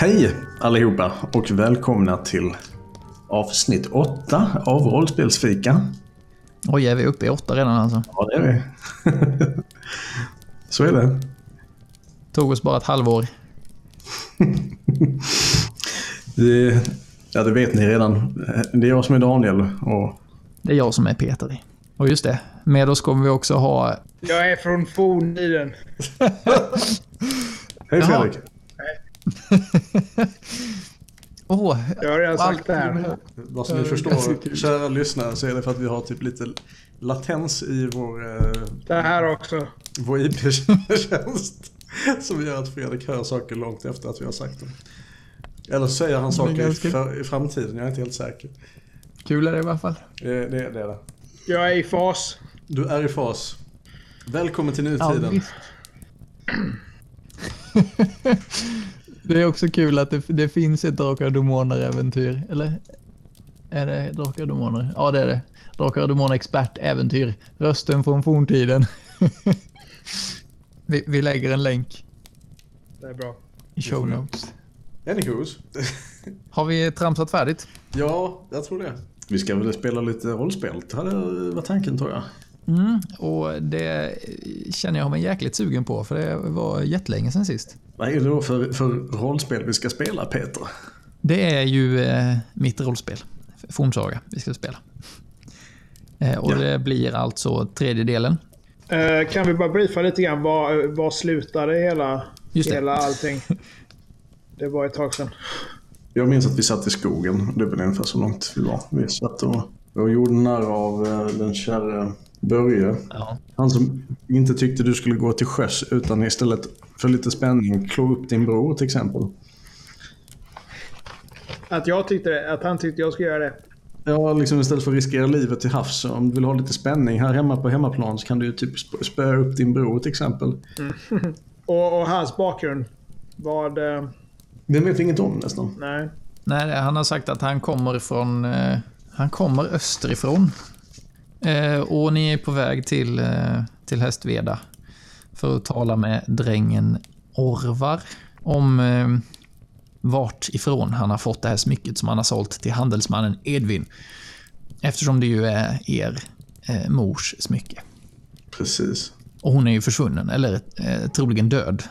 Hej allihopa och välkomna till avsnitt 8 av Rollspelsfika. Oj, är vi uppe i åtta redan alltså? Ja, det är vi. Så är det. Tog oss bara ett halvår. det. Ja, det vet ni redan. Det är jag som är Daniel och... Det är jag som är Peter. Och just det, med oss kommer vi också ha... Jag är från forntiden. Hej Fredrik! Åh, oh, jag har redan sagt det här. Vad som ni förstår, kära lyssnare, så är det för att vi har typ lite latens i vår... Eh, det här också. Vår IP-tjänst. Som gör att Fredrik hör saker långt efter att vi har sagt dem. Eller så säger han saker ganska... i, för, i, framtiden, jag är inte helt säker. Kul är det i alla fall. Det, det, det är det. Jag är i fas. Du är i fas. Välkommen till nutiden. Ja, Det är också kul att det, det finns ett Drakar och Demoner-äventyr. Eller? Är det Drakar och Demoner? Ja, det är det. Drakar och Demoner expert-äventyr. Rösten från forntiden. vi, vi lägger en länk. Det är bra. I show notes. Anyhows. Har vi tramsat färdigt? Ja, jag tror det. Vi ska väl spela lite rollspel. Det hade varit tanken tror jag. Mm, och det känner jag mig jäkligt sugen på för det var jättelänge sedan sist. Vad är det då för, för rollspel vi ska spela Peter? Det är ju eh, mitt rollspel. Fornsaga vi ska spela. Eh, och ja. det blir alltså tredje delen. Eh, kan vi bara briefa lite grann? Var, var slutade hela, Just hela allting? Det var ett tag sedan. Jag minns att vi satt i skogen. Det var ungefär så långt vi var. Vi satt och, och gjorde narr av eh, den kära Börje. Ja. Han som inte tyckte du skulle gå till sjöss utan istället för lite spänning klå upp din bror till exempel. Att jag tyckte det? Att han tyckte jag skulle göra det? Ja, liksom istället för att riskera livet till havs. Om du vill ha lite spänning här hemma på hemmaplan så kan du ju typ spöa upp din bror till exempel. Mm. och, och, hans bakgrund? Vad... Eh... Den vet vi inget om nästan. Nej. Nej, han har sagt att han kommer från... Eh, han kommer österifrån. Eh, och ni är på väg till, eh, till Hästveda för att tala med drängen Orvar om eh, vart ifrån han har fått det här smycket som han har sålt till handelsmannen Edvin. Eftersom det ju är er eh, mors smycke. Precis. Och hon är ju försvunnen, eller eh, troligen död.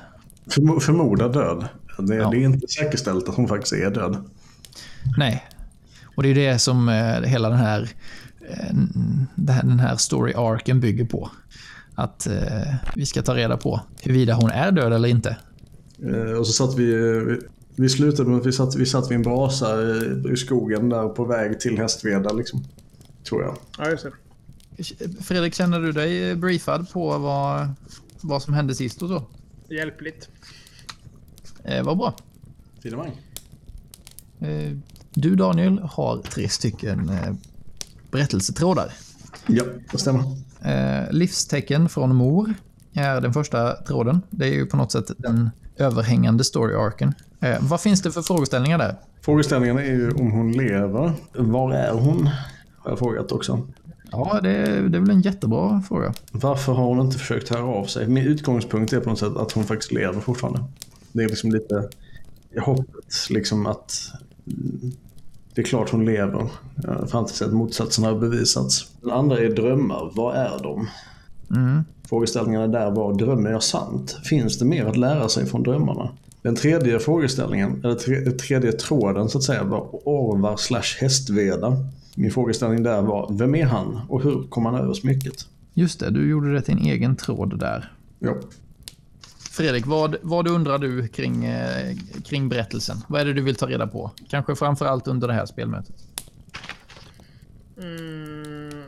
Förm förmodad död. Det, ja. det, är inte säkerställt att hon faktiskt är död. Nej. Och det är det som eh, hela den här den här story arken bygger på. Att eh, vi ska ta reda på huruvida hon är död eller inte. Eh, och så satt vi, vi, vi slutade med att vi satt, vi satt vid en brasa i, i skogen där på väg till Hästveda liksom. Tror jag. Ja, just det. Fredrik, känner du dig briefad på vad, vad som hände sist och så? Hjälpligt. Eh, vad bra. Finemang. Eh, du Daniel har tre stycken eh, berättelsetrådar. Ja, det stämmer. Eh, livstecken från mor är den första tråden. Det är ju på något sätt den överhängande story-arken. Eh, vad finns det för frågeställningar där? Frågeställningarna är ju om hon lever. Var är hon? Har jag frågat också. Ja, det är, det är väl en jättebra fråga. Varför har hon inte försökt höra av sig? Min utgångspunkt är på något sätt att hon faktiskt lever fortfarande. Det är liksom lite hoppet liksom att det är klart hon lever. Fram tills att motsatsen har bevisats. Den andra är drömmar. Vad är de? Mm. Frågeställningarna där var, drömmer jag sant? Finns det mer att lära sig från drömmarna? Den tredje frågeställningen, eller tre, tredje tråden så att säga, var Orvar slash Hästveda. Min frågeställning där var, vem är han och hur kom han över smycket? Just det, du gjorde det till en egen tråd där. Ja. Fredrik, vad, vad undrar du kring, eh, kring berättelsen? Vad är det du vill ta reda på? Kanske framför allt under det här spelmötet. Mm.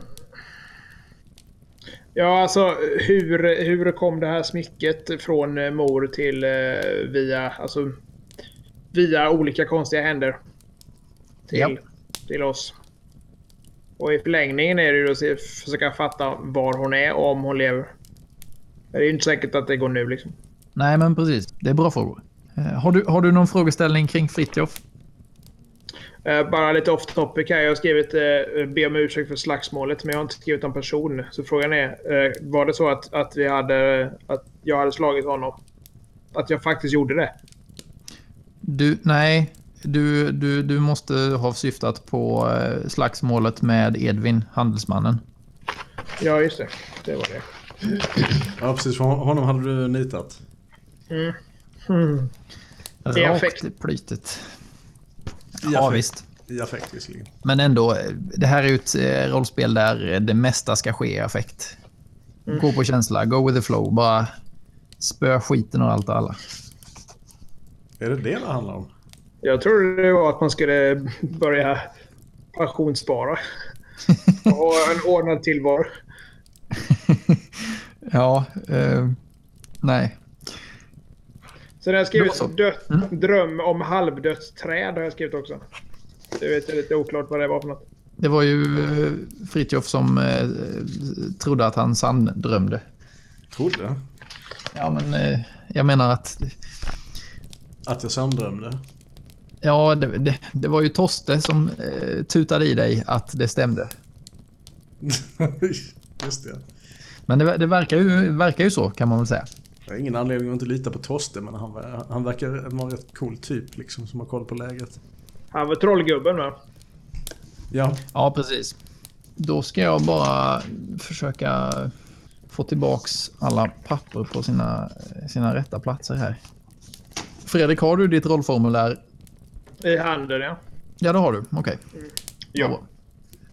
Ja, alltså hur, hur kom det här smicket från eh, mor till eh, via, alltså, via olika konstiga händer? Till, Ja. till oss. Och i förlängningen är det ju att försöka fatta var hon är och om hon lever. Det är ju inte säkert att det går nu liksom. Nej, men precis. Det är bra frågor. Eh, Har du, har du någon frågeställning kring Fritjof? Eh, bara lite off topic här. Jag har skrivit eh, be om ursäkt för slagsmålet, men jag har inte skrivit om person. Så frågan är, eh, var det så att, att, vi hade, att jag hade slagit honom? Att jag faktiskt gjorde det? Du, nej, du, du, du måste ha syftat på eh, slagsmålet med Edvin, handelsmannen. Ja, just det. Det var det. Ja, precis. För honom hade du nitat. Mm. I Rakt affekt. i plytet. I Ja, affekt. visst. I affekt visserligen. Men ändå, det här är ju ett eh, rollspel där det mesta ska ske i affekt. Gå på känsla, go with the flow, bara spö skiten och allt och alla. Är det det det handlar om? Jag trodde det var att man skulle börja pensionsspara. Och en ordnad tillvaro. ja, eh, nej. Sen har jag skrivit dött, dröm om halvdött träd. Har jag skrivit också. Det vet jag lite oklart vad det var för något. Det var ju eh, Fritjof som eh, trodde att han sanddrömde. Trodde? Ja, men eh, jag menar att... Att jag sanddrömde? Ja, det, det, det var ju Toste som eh, tutade i dig att det stämde. Just det. Men det, det verkar, ju, verkar ju så, kan man väl säga. Jag har ingen anledning att inte lita på Toste, men han, han verkar vara en rätt cool typ liksom, som har koll på läget. Han var trollgubben va? Ja, Ja, precis. Då ska jag bara försöka få tillbaks alla papper på sina, sina rätta platser här. Fredrik, har du ditt rollformulär? I handen ja. Ja, det har du. Okej. Ja.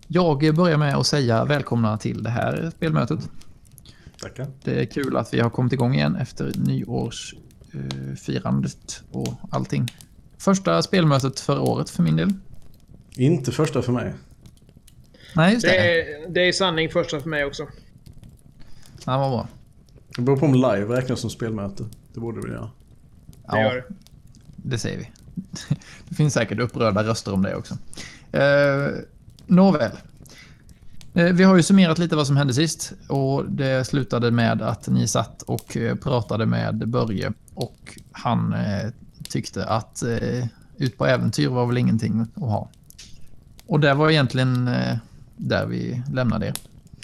Jag börjar med att säga välkomna till det här spelmötet. Tackar. Det är kul att vi har kommit igång igen efter nyårsfirandet och allting. Första spelmötet för året för min del. Inte första för mig. Nej, just det. Det är, det är sanning första för mig också. Ja, vad bra. Det beror på om live räknas som spelmöte. Det borde vi göra. Det gör det. det säger vi. Det finns säkert upprörda röster om det också. Eh, nåväl. Eh, vi har ju summerat lite vad som hände sist och det slutade med att ni satt och eh, pratade med Börje och han eh, tyckte att ut på äventyr var väl ingenting att ha. Och det var egentligen där vi lämnade er.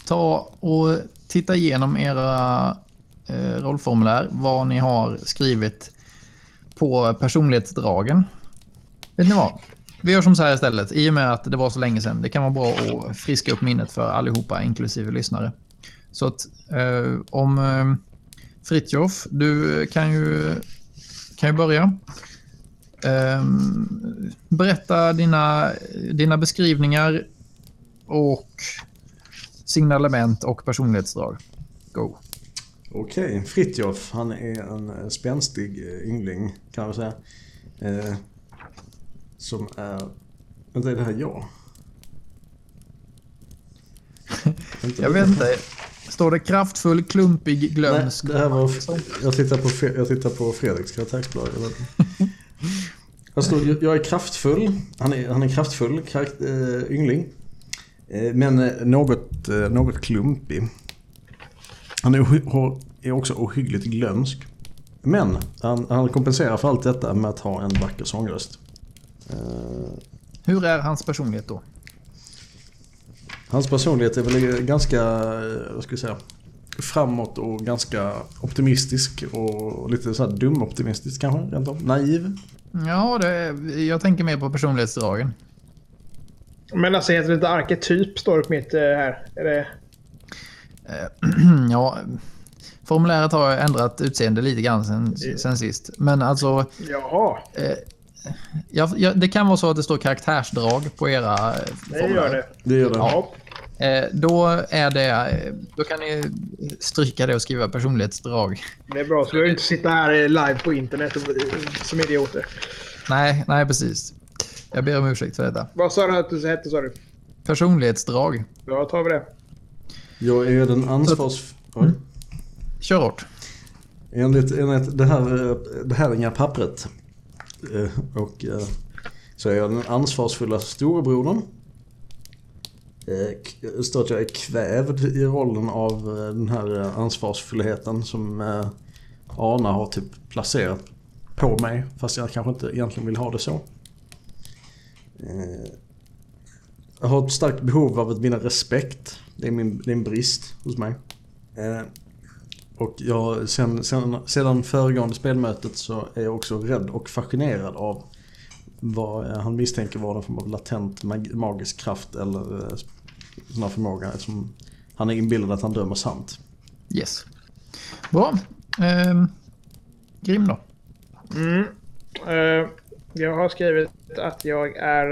Ta och titta igenom era rollformulär, vad ni har skrivit på personlighetsdragen. Vet ni vad? Vi gör som så här istället. I och med att det var så länge sedan. Det kan vara bra att friska upp minnet för allihopa, inklusive lyssnare. Så att eh, om eh, Fritjof, du kan ju, kan ju börja. Eh, berätta dina, dina beskrivningar och signalement och personlighetsdrag. Go. Okej, Fritjof. Han är en eh, spänstig eh, yngling kan man säga. Eh, Eh, som är... Vänta, är det här jag? Jag vet inte. Står det kraftfull, klumpig, Nej, glömsk? det här var... Jag tittar på, Fre- jag tittar på Fredriks karaktärsblad. Står, "Jag- är kraftfull. Han är, han är kraftfull karakt, äh, yngling. Eh, men eh, något, eh, något klumpig. Han är, är också ohyggligt glömsk. Men han, han kompenserar för allt detta med att ha en vacker sångröst. Eh, Hur är hans personlighet då? Hans personlighet är väl ganska, eh, vad ska jag säga, framåt och ganska optimistisk och lite så här dum-optimistisk kanske, rent av. Naiv. Ja, det, jag tänker mer på personlighetsdragen. Men alltså heter det inte arketyp står det på mitt eh, här. Är det... ja, formuläret har ändrat utseende lite grann sen, sen sist. Men alltså, Jaha, ja, ja, det kan vara så att det står karaktärsdrag på era eh, det formulär. gör det. Det gör det. Ja. Eh, då, är det, eh, då kan ni stryka det och skriva personlighetsdrag. Det är bra, så vi inte sitta här live på internet och, som idioter. Nej, nej precis. Jag ber om ursäkt för detta. Vad sa du att du hette sa du? Personlighetsdrag. Ja, tar vi det. Jag är den ansvars... Oj. Kör hårt. Enligt, enligt det, här, det här inga pappret. Eh, och eh, så är jag den ansvarsfulla storebrodern. Eh, står att jag är kvävd i rollen av den här ansvarsfullheten som Arna har typ placerat på mig. Fast jag kanske inte egentligen vill ha det så. Jag har ett starkt behov av att vinna respekt. Det är, min, det är en brist hos mig. Eh, och jag, sen, sen, sedan föregående spelmötet så är jag också rädd och fascinerad av vad eh, han misstänker vara någon form av latent mag- magisk kraft eller eh, sån här förmåga. Eftersom han är inbillad att han drömmer sant. Yes. Bra. Ehm, Grim då? Mm. Eh, jag har skrivit att jag är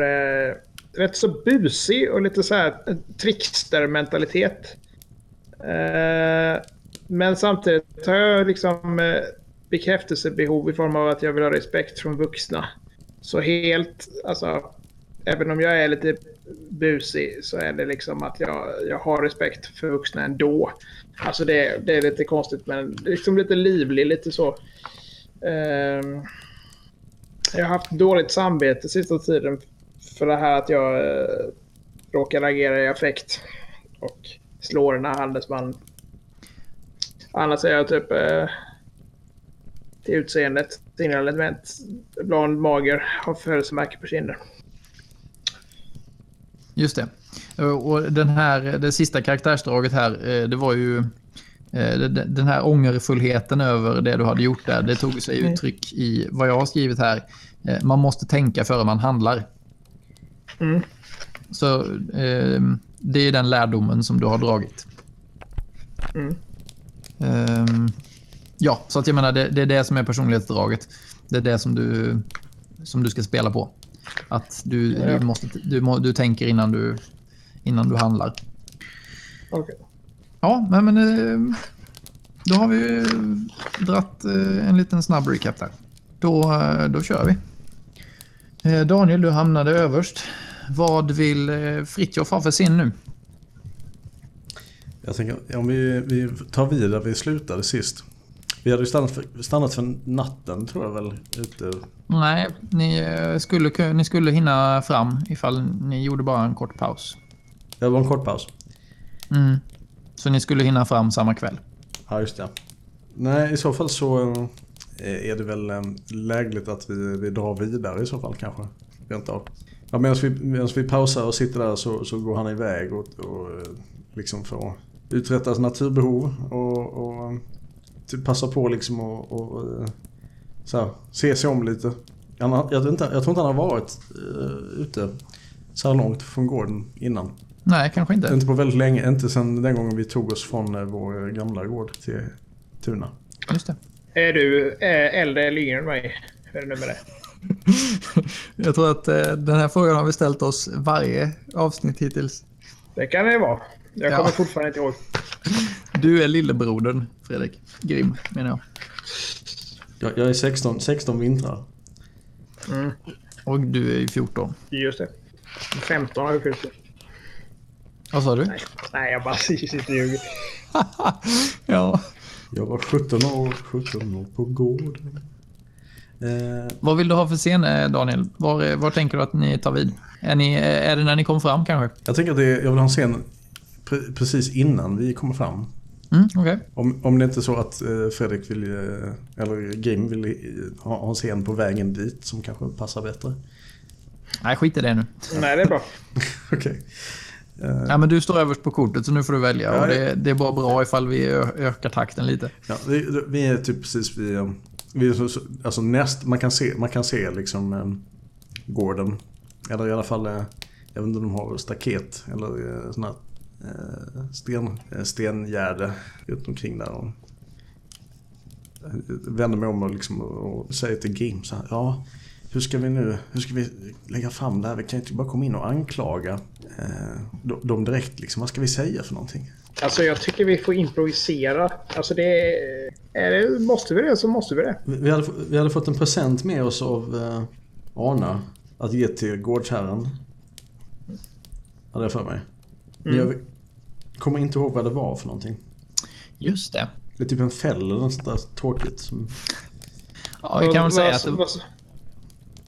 eh, rätt så busig och lite så här eh, trickster-mentalitet. Eh, men samtidigt har jag liksom eh, bekräftelsebehov i form av att jag vill ha respekt från vuxna. Så helt, alltså, även om jag är lite busig så är det liksom att jag, jag har respekt för vuxna ändå. Alltså det, det är lite konstigt men liksom lite livlig, lite så. Ehm, jag har haft dåligt samvete sista tiden för det här att jag uh, råkar agera i affekt och slår den här handelsmannen. Annars är jag typ eh, till utseendet, signalement, blond, mager, har födelsemärke på kinden. Just det. Och den här, det sista karaktärsdraget här, eh, det var ju... eh, Den här ångerfullheten över det du hade gjort där, det tog sig uttryck i vad jag har skrivit här. Eh, Man måste tänka före man handlar. Mm. Så eh, det är den lärdomen som du har dragit. Mm. Ehm, ja, så att jag menar det, det är det som är personlighetsdraget. Det är det som du, som du ska spela på. Att du, Ja. du, måste, du, må, du tänker innan du, innan du handlar. Okej. Ja, men, eh, då har vi dratt eh, en liten snabb recap där. Då, eh, då kör vi. Daniel, du hamnade överst. Vad vill Fritjof ha för sin nu? Jag tänker, om vi, vi tar vid där vi slutade sist. Vi hade ju stannat för, stannat för natten tror jag väl ute. Nej, ni eh, skulle, ku- ni skulle hinna fram ifall ni gjorde bara en kort paus. Det var en kort paus. Mm. Så ni skulle hinna fram samma kväll. Ja, just det. Nej, i så fall så eh, är det väl eh, lägligt att vi, vi drar vidare i så fall kanske. Rent av. Ja, medan, vi, medan vi pausar och sitter där så, så går han iväg och, och liksom får uträtta naturbehov och, och typ passa på liksom och, och eh, så här, se sig om lite. Han, jag, tror inte, jag tror inte han har varit uh, ute så här långt från gården innan. Nej, kanske inte. Inte på väldigt länge, inte sen den gången vi tog oss från eh, vår gamla gård till Tuna. Just det. Är du eh, äldre eller yngre än mig? Hur är det nu med det? Jag tror att eh, den här frågan har vi ställt oss varje avsnitt hittills. Det kan det vara. Jag Ja. kommer fortfarande inte ihåg. Du är lillebrodern, Fredrik. Grim, menar jag. Jag, jag är 16, 16 vintrar. Mm. Och du är ju 14. Just det. 15 har jag fyllt. Vad sa du? Nej, nej jag bara sitter och ljuger. ja. Jag var 17 år, 17 år på gården. Eh, Vad vill du ha för scen, eh, Daniel? Var, eh, var tänker du att ni tar vid? Är, ni, eh, är det när ni kommer fram kanske? jag tänker att det, jag vill ha en scen pre, precis innan vi kommer fram. Mm, Okej. Om, om det inte är så att eh, Fredrik vill, eh, eller Grim vill eh, ha, ha en scen på vägen dit som kanske passar bättre. Nej, skit i det nu. Nej, det är bra. Okej. Eh, Ja, men du står överst på kortet så nu får du välja. Ja, Och det, det är bara bra ifall vi ökar takten lite. Ja, vi, vi är typ precis vid, vi är så, så- alltså näst, man kan se, man kan se liksom eh, gården. Eller i alla fall, jag vet inte om de har staket eller eh, sån här sten, eh, stengärde runt omkring där. Och, eh, vänder mig om och, liksom, och säger till Grim så här, ja hur ska vi nu, hur ska vi lägga fram det här? Vi kan ju inte bara komma in och anklaga eh, de- dem direkt liksom. Vad ska vi säga för någonting? Alltså jag tycker vi får improvisera. Alltså det är... måste vi det så måste vi det. Vi hade, vi hade fått en present med oss av eh, Arna att ge till gårdsherren. Hade jag för mig. Men Mm. Jag, kommer inte ihåg vad det var för någonting. Just det. Det är typ en fäll eller något sånt där tråkigt. Som... Ja, vi kan väl säga att det,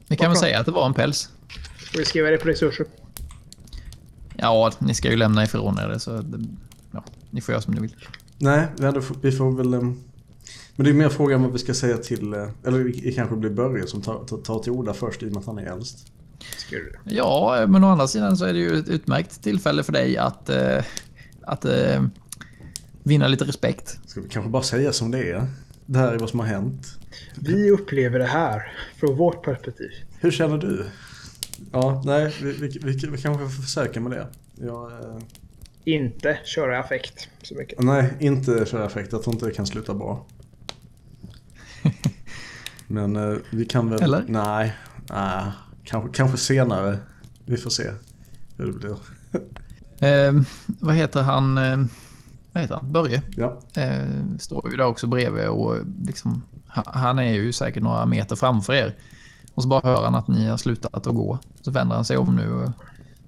vi kan väl säga att det var en päls. Ska vi skriva det på resurser? Ja, ni ska ju lämna ifrån er det så det, ja, ni får göra som ni vill. Nej, vi, hade, vi får väl... ehm, Men det är mer frågan vad vi ska säga till... eh, Eller det kanske blir Börje som tar, tar, till orda först i och med att han är äldst. Ja, men å andra sidan så är det ju ett utmärkt tillfälle för dig att, eh, att eh, vinna lite respekt. Ska vi kanske bara säga som det är? Det här är vad som har hänt. Vi upplever det här från vårt perspektiv. Hur känner du? Ja, nej, vi, vi, vi, vi kanske får försöka med det. Jag, eh, Inte köra affekt så mycket. nej, inte köra effekt. Jag tror inte det kan sluta bra. Men eh, vi kan väl... Eller? Nej, nej kanske, kanske senare. Vi får se hur det blir. Eh, vad heter han? Eh, vad heter han? Börje? Ja, Eh, står ju där också bredvid och liksom, ha- han är ju säkert några meter framför er. Och så bara hör han att ni har slutat att gå. Så vänder han sig om nu och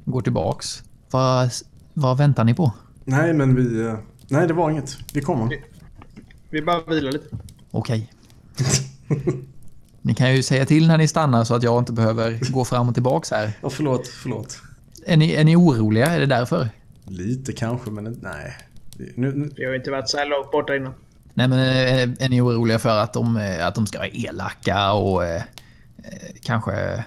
går tillbaks. Vad, vad väntar ni på? nej men vi... eh, Nej, det var inget. Vi kommer. Vi bara vilar lite. Okej. Ni kan ju säga till när ni stannar så att jag inte behöver gå fram och tillbaks här. Ja, förlåt, förlåt. Är ni, är ni oroliga? Är det därför? Lite kanske, men inte- nej. Nu, nu, Vi har inte varit så här långt borta innan. Nej, men är, är ni oroliga för att de, eh, att de ska vara elaka och eh, eh, kanske,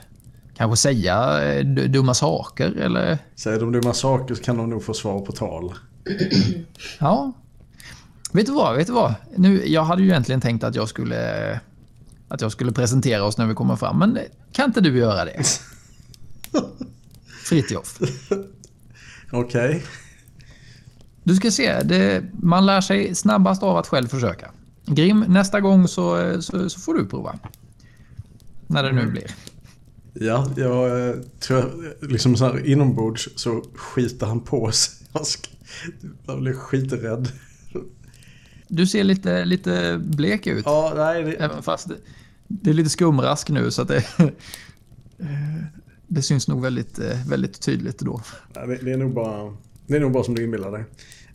kanske säga eh, dumma saker eller? säger de dumma saker så kan de nog få svar på tal. Ja. Vet du vad? Vet du vad? Nu, jag hade ju egentligen tänkt att jag skulle att jag skulle presentera oss när vi kommer fram, men kan inte du göra det? Fritiof. Okej. Du ska se, det, man lär sig snabbast av att själv försöka. Grim, nästa gång så, så, så får du prova. När det nu blir. Ja, jag eh, tror jag, liksom så här inombords så skiter han på sig. Han, sk- han blir skiträdd. Du ser lite, lite blek ut. Ja, nej, det, Även fast det, det är lite skumrask nu så att det... Det syns nog väldigt, eh, väldigt tydligt då. nej, det, är nog bara, det är nog bara som du inbillar dig.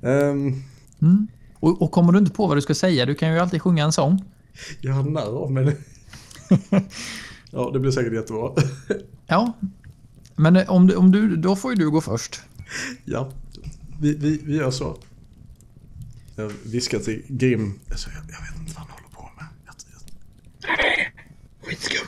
Ehm, Mm. Och, och kommer du inte på vad du ska säga, du kan ju alltid sjunga en sång. jag har narr av mig. Ja, det blir säkert jättebra. Ja. Men eh, om du, om du, då får ju du gå först. Ja, vi, vi, vi gör så. Jag viskar till Grim. Alltså, jag, jag vet inte vad han håller på med. Jag, jag, Skitskum.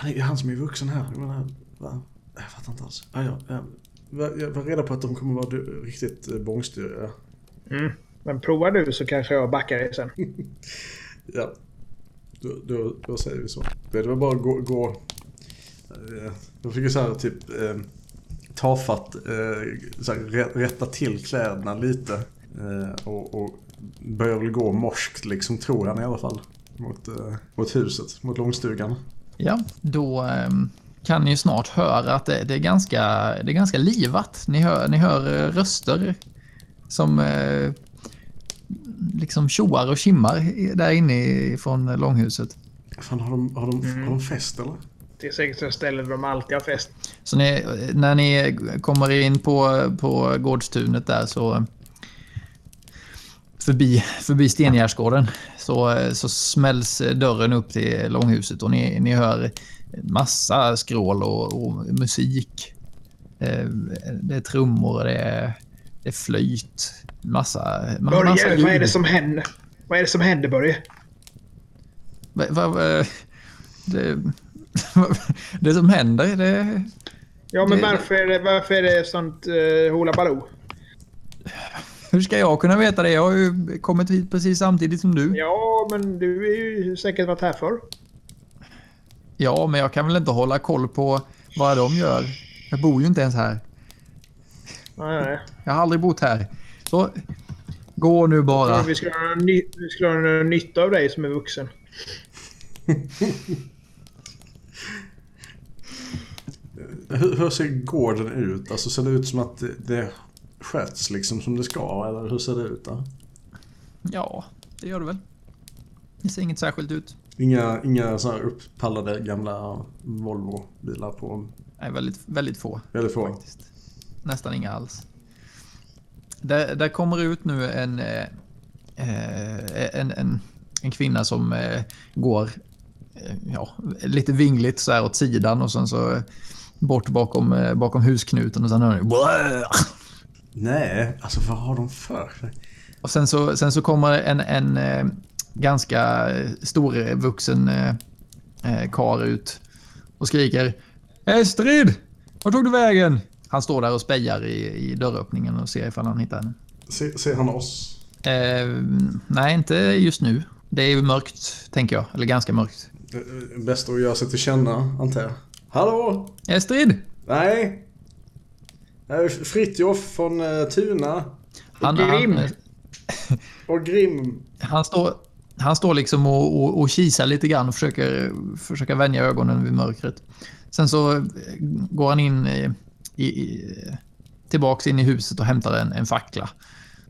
Han är han som är vuxen här. Jag menar, va? Jag fattar inte alls. Ah, ja, ja. Jag var reda på att de kommer vara riktigt eh, bångstyriga. Mm. Men provar du så kanske jag backar dig sen. Ja, då, då, då säger vi så. Det var bara att gå... gå eh, jag fick ju så här typ eh, tafatt eh, så här, rätta till kläderna lite. Eh, och, och börjar väl gå morskt liksom, tror han i alla fall. Mot, eh, mot huset, mot långstugan. Ja, då ehm, kan ni ju snart höra att det, det, är, ganska, det är ganska livat. Ni hör, ni hör eh, röster som eh, liksom tjoar och kimmar där inne i- från långhuset. Fan, har de, har de, har de fest eller? Det är säkert ett ställe där de alltid har fest. Så ni, när ni kommer in på, på gårdstunet där så förbi, förbi Stengärdsgården så, så smälls dörren upp till långhuset och ni, ni hör massa skrål och, och musik. Eh, Det är trummor det är, det är flöjt. Massa, ma- massa Börje, vad är ljud. det som händer? Vad är det som händer Börje? Va, va, va, det, det som händer, det, Ja, men Det- varför är det, varför är det sånt uh, hula baloo? Hur ska jag kunna veta det? Jag har ju kommit hit precis samtidigt som du. Ja, men du har ju säkert varit här förr. Ja, men jag kan väl inte hålla koll på vad de gör. Jag bor ju inte ens här. Nej, nej. Jag har aldrig bott här. Så gå nu bara. Vi skulle ha, ny, ha nytta av dig som är vuxen. Hur, hur ser gården ut? Alltså ser det ut som att det, det sköts liksom som det ska? Eller hur ser det ut då? Ja, det gör det väl. Det ser inget särskilt ut. Inga, inga så här upppallade gamla Volvo-bilar på Nej, väldigt, väldigt få väldigt få. faktiskt. Nästan inga alls. där, där kommer ut nu en, eh, eh, en, en, en kvinna som eh, går eh, ja, lite vingligt så här åt sidan och sen så bort bakom, bakom husknuten och sen hör ni... Nej, alltså vad har de för sig? Och sen så, sen så kommer en, en eh, ganska storvuxen eh, eh, kar ut och skriker Estrid! Var tog du vägen? Han står där och spejar i, i dörröppningen och ser ifall han hittar henne. Se, ser han oss? Eh, nej, inte just nu. Det är ju mörkt, tänker jag. Eller ganska mörkt. Eh, Bäst att göra sig till känna, antar jag. Hallå? Estrid! Nej? Är Fritjof från uh, Tuna. Han, Grim. han, Och Grim. han, står, han står liksom och, och, och kisar lite grann och försöker, försöker vänja ögonen vid mörkret. Sen så eh, går han in i, i, i, tillbaks in i huset och hämtar en, en fackla.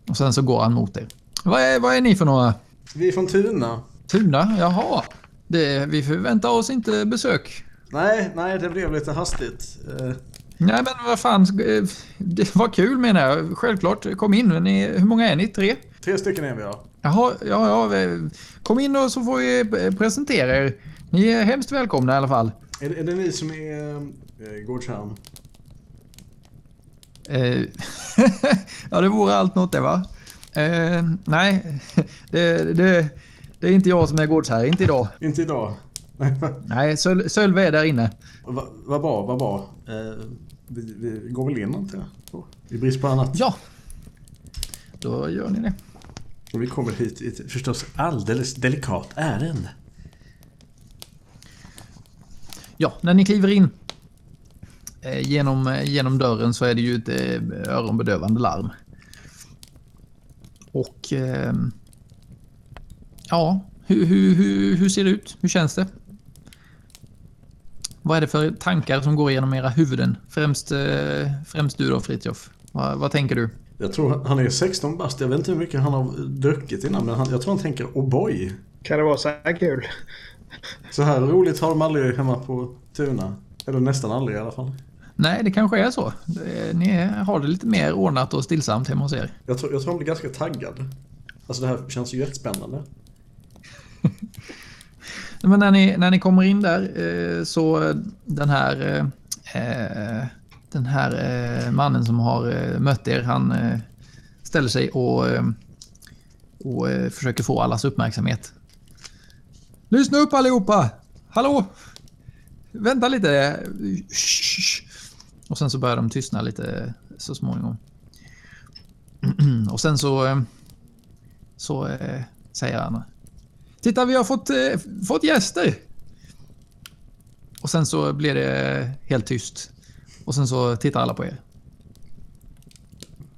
Och sen så går han mot er. Vad är, vad är ni för några? Vi är från Tuna. Tuna? Jaha. Det, vi förväntar oss inte besök. Nej, nej, det blev lite hastigt. Nej men vad fan. eh, Det var kul menar jag. Självklart. Kom in. Ni, hur många är ni? Tre? tre stycken är vi, ja. Jaha, ja, ja. eh, Kom in och så får vi eh, presentera er. Ni är hemskt välkomna i alla fall. Är, är det ni som är gårdsherren? Eh, ja, det vore allt något det va? Eh, nej, det, det, det är inte jag som är gårdsherre, inte idag. Inte idag. Nej, Söl, Sölve är där inne. Vad vad bra, vad bra. Eh, vi, vi går väl in antar jag. I brist på annat. Ja, då gör ni det. Och vi kommer hit i ett förstås alldeles delikat ärende. Ja, när ni kliver in eh, genom, eh, genom dörren så är det ju ett eh, öronbedövande larm. Och eh, ja, hur, hur, hur, hur ser det ut? Hur känns det? Vad är det för tankar som går igenom era huvuden? Främst, eh, främst du då Fritjof. Vad, vad tänker du? Jag tror han är 16 bast. Jag vet inte hur mycket han har druckit innan men han, jag tror han tänker oh boy. Kan det vara så här kul? Så här roligt har de aldrig hemma på Tuna. Eller nästan aldrig i alla fall. Nej, det kanske är så. Ni har det lite mer ordnat och stillsamt hemma hos er. Jag tror, jag tror han blir ganska taggad. Alltså det här känns ju jättespännande. Men när ni, när ni kommer in där eh, så eh, den här, eh, eh, den här eh, mannen som har eh, mött er, han eh, ställer sig och, eh, och eh, försöker få allas uppmärksamhet. Lyssna upp allihopa! Hallå! Vänta lite. Shh. Och sen så börjar de tystna lite så småningom. Och sen så, eh, så eh, säger han Titta, vi har fått, eh, fått gäster! Och sen så blir det helt tyst. Och sen så tittar alla på er.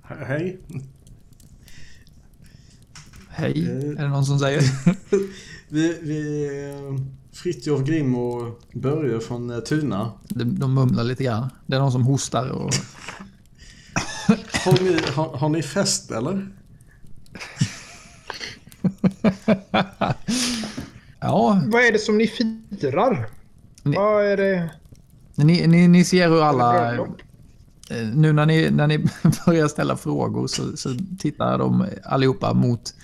He- Hej. Hej, Eh. är det någon som säger? Vi, vi är Fritjof Grim och Börje från eh, Tuna. De, de mumlar lite grann. Det är någon som hostar och... Har ni, har, har ni fest eller? Ja, Vad är det som ni firar? Ni- Vad är det? ni, ni, ni ser hur alla... Eh, Nu när ni, när ni börjar ställa frågor så, så tittar de allihopa mot,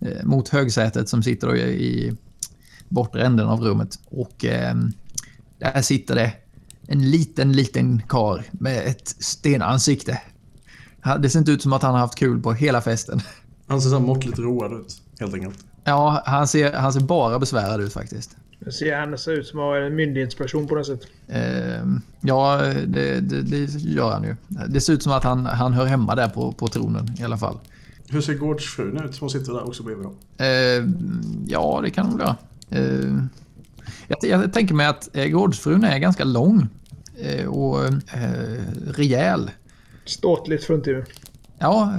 eh, mot högsätet som sitter då i, bortre änden av rummet. Och eh, där sitter det en liten, liten kar med ett stenansikte. Det ser inte ut som att han har haft kul på hela festen. Han ser så måttligt road ut, helt enkelt. Ja, han ser, han ser bara besvärad ut faktiskt. Det ser han ser ut som en myndighetsperson på något sätt. Eh, ja, det, det, det gör han ju. Det ser ut som att han, han hör hemma där på, på tronen i alla fall. Hur ser gårdsfrun ut som sitter där också bredvid dem? Eh, ja, det kan de väl göra. Eh, jag, jag tänker mig att eh, gårdsfrun är ganska lång eh, och eh, rejäl. Ståtligt fruntimmer. Ja,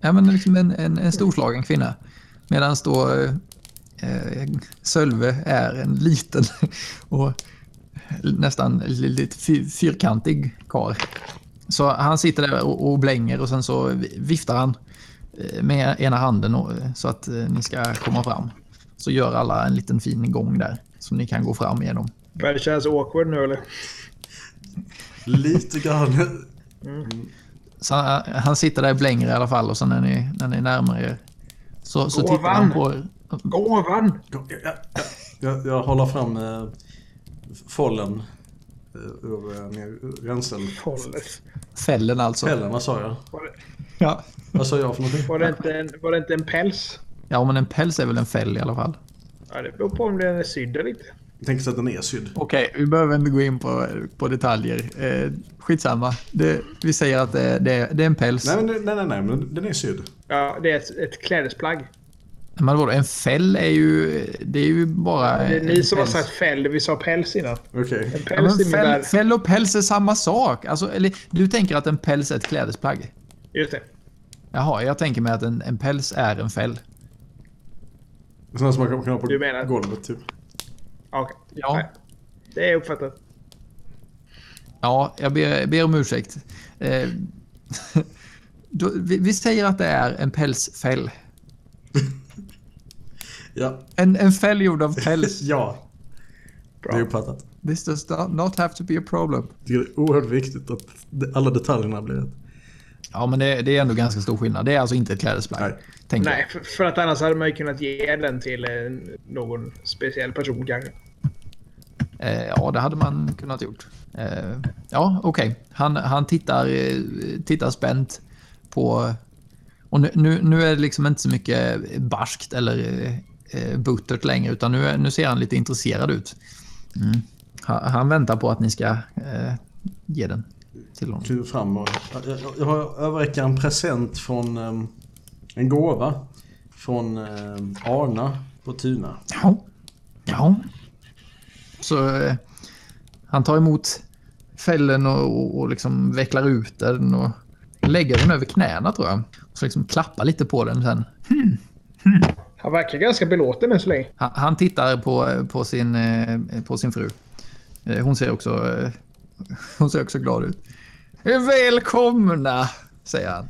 ja men liksom en, en, en storslagen kvinna. Medan då eh, eh, Sölve är en liten och nästan lite fyr, fyrkantig karl. Så han sitter där och, och blänger och sen så viftar han eh, med ena handen och, så att eh, ni ska komma fram. Så gör alla en liten fin gång där som ni kan gå fram igenom. Börjar det kännas awkward nu eller? Lite grann. Så han, han sitter där och blänger i alla fall och sen när ni, när ni närmar er så, så tittar han på. Gåvan! Ja, ja, ja. Jag, jag håller fram eh, follen eh, ur eh, min ränsel... Hållet. Fällen alltså. Fällen, vad sa jag? Var det, Ja. Vad sa jag för någonting? var, det inte en, var det inte en päls? ja, men en päls är väl en fäll i alla fall. Ja, det beror på om den är sydd eller inte. Jag tänkte att den är sydd. Okej, vi behöver inte gå in på, på detaljer. Eh, skitsamma. Det, vi säger att det, det, det är en päls. Nej, nej, nej, nej, men den är sydd. Ja, det är ett, ett klädesplagg. Men vadå, en fäll är ju, det är ju bara... Det är en ni som har sagt fäll. Vi sa päls innan. Okej. En Ja, päls innebär... fäll, fäll och päls är samma sak. Alltså, eller, du tänker att en päls är ett klädesplagg? Just det. Jaha, jag tänker mig att en, en päls är en fäll. Sådana som man kan- ha på Du menar- golvet typ. Okej. Ja. Nej. Det är uppfattat. Ja, jag ber, ber om ursäkt. Eh, då, vi, vi säger att det är en pälsfäll. Ja. En, en fäll gjord av päls. ja. Bra. Det är uppfattat. This does not- have to be a problem. Det är oerhört viktigt att alla detaljerna blir rätt. Ja, men det, det är ändå ganska stor skillnad. Det är alltså inte ett klädesplagg. Nej. Nej, för, för att annars hade man ju kunnat ge den till eh, någon speciell person kanske. Eh, ja, det hade man kunnat gjort. Eh, ja, okej. Han, han tittar, eh, tittar spänt på... Och nu, nu, nu är det liksom inte så mycket barskt eller eh, buttert längre, utan nu, nu ser han lite intresserad ut. Mm. Han, han väntar på att ni ska eh, ge den till honom. Kliver fram och... Jag, har överräcker en present från... ehm, en gåva. Från um, Arna på Tuna. Ja. Ja. Så eh, han tar emot fällen och, och, och liksom vecklar ut den och lägger den över knäna tror jag. Och så liksom klappar lite på den sen. Han verkar ganska belåten än så länge. Han, han tittar på, på, sin, eh, på sin fru. Eh, Hon ser också, eh, hon ser också glad ut. Välkomna, säger han.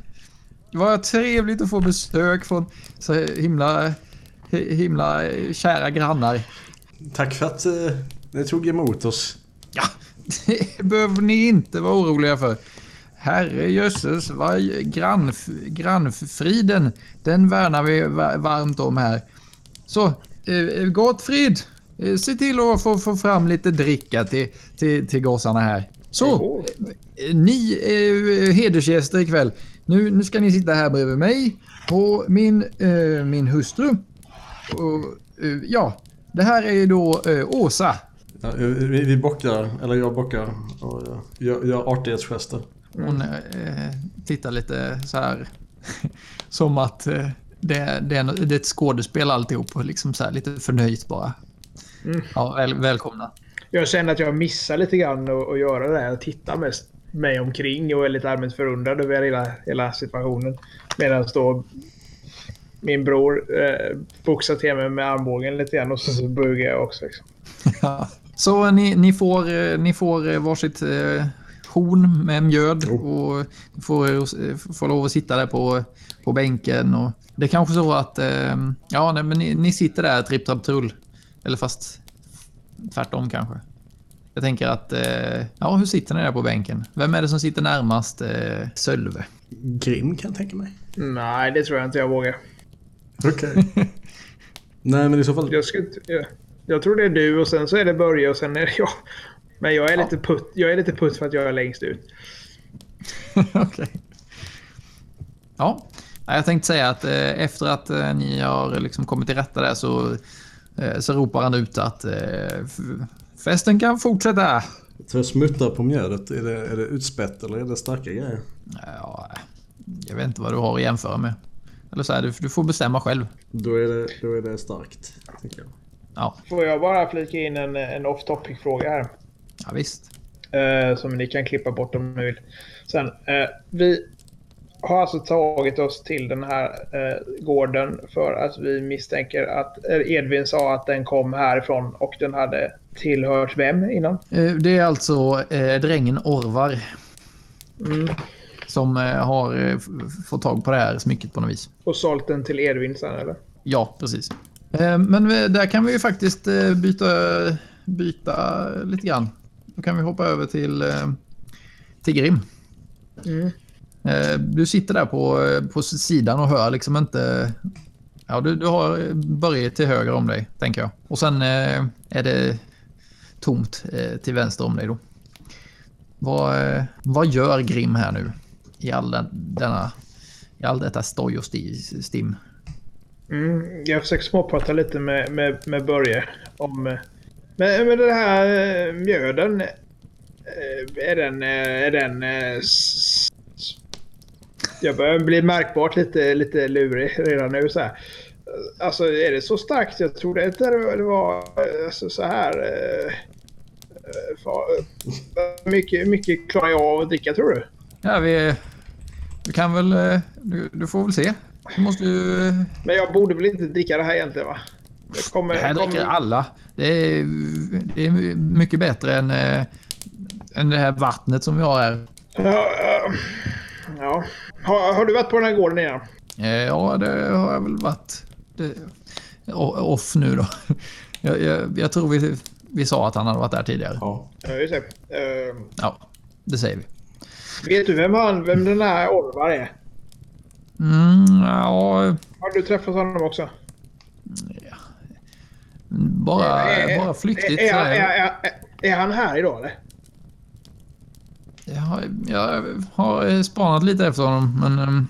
Vad trevligt att få besök från så himla, himla kära grannar. Tack för att ni tog emot oss. Ja, det behöver ni inte vara oroliga för. Herre jösses, vad grannf grannfriden, den värnar vi va- varmt om här. Så, eh, Gottfrid, eh, se till att få, få fram lite dricka till, till, till gossarna här. Så, eh, ni är hedersgäster ikväll. Nu, nu ska ni sitta här bredvid mig och min, eh, min hustru. Och, eh, ja, det här är då eh, Åsa. Ja, vi, vi bockar, eller jag bockar och jag gör, gör artighetsgester. Hon eh, tittar lite så här som att eh, det, det, är, det är ett skådespel alltihop och liksom så här lite förnöjt bara. Ja, väl, välkomna. Jag känner att jag missar lite grann att att göra det här. Jag tittar mest mig omkring och är lite allmänt förundrad över hela, hela situationen. Medan då min bror eh, boxar till mig med armbågen lite grann och så, så bugar jag också. Liksom. Ja. Så ni, ni, får, eh, ni får eh, varsitt eh, horn med mjöd och ni får, får lov att sitta där på, på bänken. Och det är kanske så att eh, ja, nej, men ni, ni sitter där tripp, trapp, trull. Eller fast tvärtom kanske. Jag tänker att, eh, ja, hur sitter ni där på bänken? Vem är det som sitter närmast eh, Sölve? Grim kan jag tänka mig. Nej, det tror jag inte jag vågar. Okej. Nej men i så fall... Jag, skulle, inte- jag, jag tror det är du och sen så är det Börje och sen är det jag. Men jag är, lite putt, jag är lite putt för att jag är längst ut. Okej. Ja, Nej, jag tänkte säga att eh, efter att eh, ni har liksom kommit till rätta där så, eh, så ropar han ut att festen kan fortsätta. Jag smuttar på mjödet. Är det, är det utspätt eller är det starka grejer? Ja, jag vet inte vad du har att jämföra med. Eller så här, du, du får bestämma själv. Då är det, då är det starkt. Tänker jag. Ja, Får jag bara flika in en, en off topic fråga här? ja visst. Eh, som ni kan klippa bort om ni vill. Sen, eh, vi har alltså tagit oss till den här eh, gården för att vi misstänker att eh, Edvin sa att den kom härifrån och den hade tillhört vem innan? Eh, Det är alltså eh, drängen Orvar Mm. som har fått tag på det här smycket på något vis. Och sålt den till Edvin sen eller? Ja, precis. Eh, Men där kan vi ju faktiskt eh, byta, byta lite grann. Då kan vi hoppa över till, eh, till Grim. Mm. Du sitter där på, på sidan och hör liksom inte... Ja, du, du har Börje till höger om dig, tänker jag. Och sen är det tomt till vänster om dig då. Vad, vad gör Grim här nu? I all, den, denna, i all detta stoj och sti- stim. Mm, jag försöker småprata lite med, med, med Börje om... Eh, men, men den här eh, mjöden. Eh, är den... Är den jag börjar bli märkbart lite, lite lurig redan nu. Så här. Alltså är det så starkt? Jag trodde inte det var alltså, så här... eh, mycket, mycket klarar jag av att dricka tror du? Ja, vi, du kan väl... Du, du får väl se. Du måste ju... Men jag borde väl inte dricka det här egentligen va? Det kommer, Det här kommer- dricker alla. Det är, det är mycket bättre än, äh, än det här vattnet som vi har här. Ja, ja. ja. Har, har du varit på den här gården innan? Eh, Ja, det har jag väl varit. Det, off nu då. Jag, jag, jag tror vi, vi sa att han hade varit där tidigare. Ja. Ja, just det. Eh, Ja, det säger vi. vet du vem, han, vem den här Orvar är? Mm, ja, Har du träffat honom också? bara, Är- bara flyktigt. Är, så är, är, är, är han här idag eller? Jag har, jag har spanat lite efter honom, men... ehm,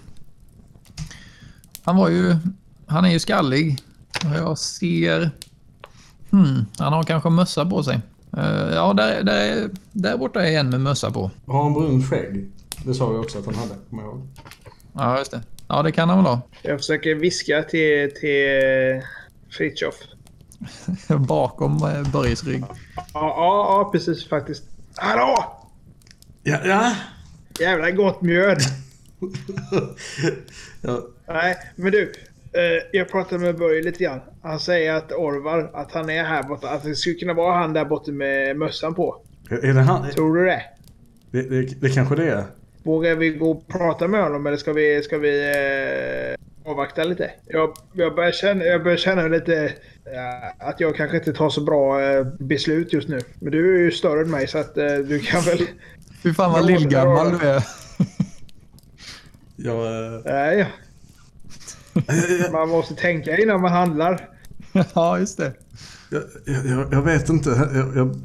han var ju... Han är ju skallig. Och Jag ser... Hmm, han har kanske mössa på sig. Eh, ja, där, där, där borta är en med mössa på. Har han brunt skägg? Det sa vi också att han hade, kommer jag ihåg. Ja, just det. Ja, det kan han väl ha. Jag försöker viska till, till Fritiof. Bakom eh, Börjes rygg. Ja, ja, ja, precis faktiskt. Hallå! Ja, ja. Jävla gott mjöd. ja. Nej, men du. Eh, jag pratade med Börje lite grann. Han säger att Orvar, att han är här borta. Att det skulle kunna vara han där borta med mössan på. Är det han? Tror du det? Det, det, det kanske det är. Vågar vi gå och prata med honom eller ska vi, ska vi eh, avvakta lite? Jag, jag, börjar känna, jag börjar känna lite eh, att jag kanske inte tar så bra eh, beslut just nu. Men du är ju större än mig så att eh, du kan väl... Fy fan vad lillgammal du är. Jag, eh, Nej, ja. man måste tänka innan man handlar. ja, just det. jag, jag, jag vet inte. Jag, jag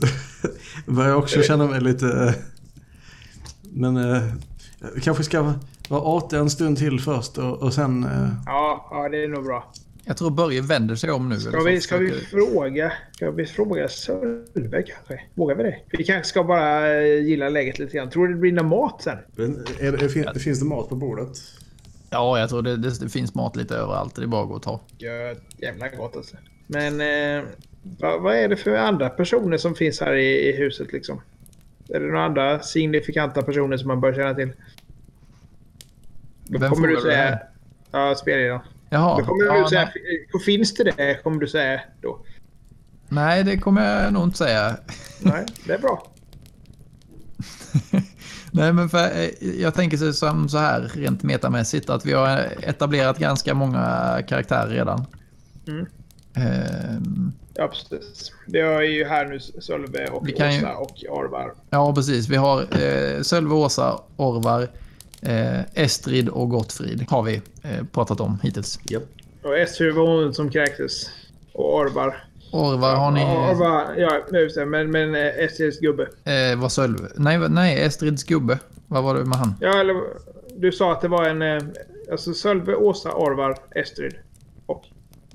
börjar också känna mig lite... eh, Men eh, kanske ska vara artig en stund till först och, och sen... eh, Ja, ja, det är nog bra. Jag tror Börje vänder sig om nu. Ska eller vi, ska vi fråga... Ska vi fråga Sölve kanske? Vågar vi det? Vi kanske ska bara eh, gilla läget lite grann. Tror du det blir någon mat sen? men är, det- fin, finns det mat på bordet? Ja, jag tror det, det, det finns mat lite överallt. Det är bara att gå och ta. Ja, jävla gott alltså. Men eh, vad, vad är det för andra personer som finns här i, i huset liksom? Är det några andra signifikanta personer som man bör känna till? Då Vem kommer du säga... här? Ja, spelledaren. Jaha. Då kommer ja, du säga... nej, Finns det det? Kommer du säga då? nej, det kommer jag nog inte säga. Nej, det är bra. Nej, men för, eh, jag tänker så- som så här rent metamässigt att vi har etablerat ganska många karaktärer redan. Mm. Ehm, Ja, precis. Vi har ju här nu Sölve och Vi kan ju- Åsa och Arvar. ja, precis. Vi har eh, Sölve, Åsa, Orvar, eh, Estrid och Gottfrid har vi eh, pratat om hittills. Japp. Och Estrid var hon som kräktes. Och Arvar. Orvar har ni... Arvar, ja, just det. Men, men eh, Estrids gubbe. Eh, vad Sölve? Nej, nej, Estrids gubbe. Vad var det med han? Ja, eller du sa att det var en... eh, Alltså Sölve, Åsa, Arvar, Estrid.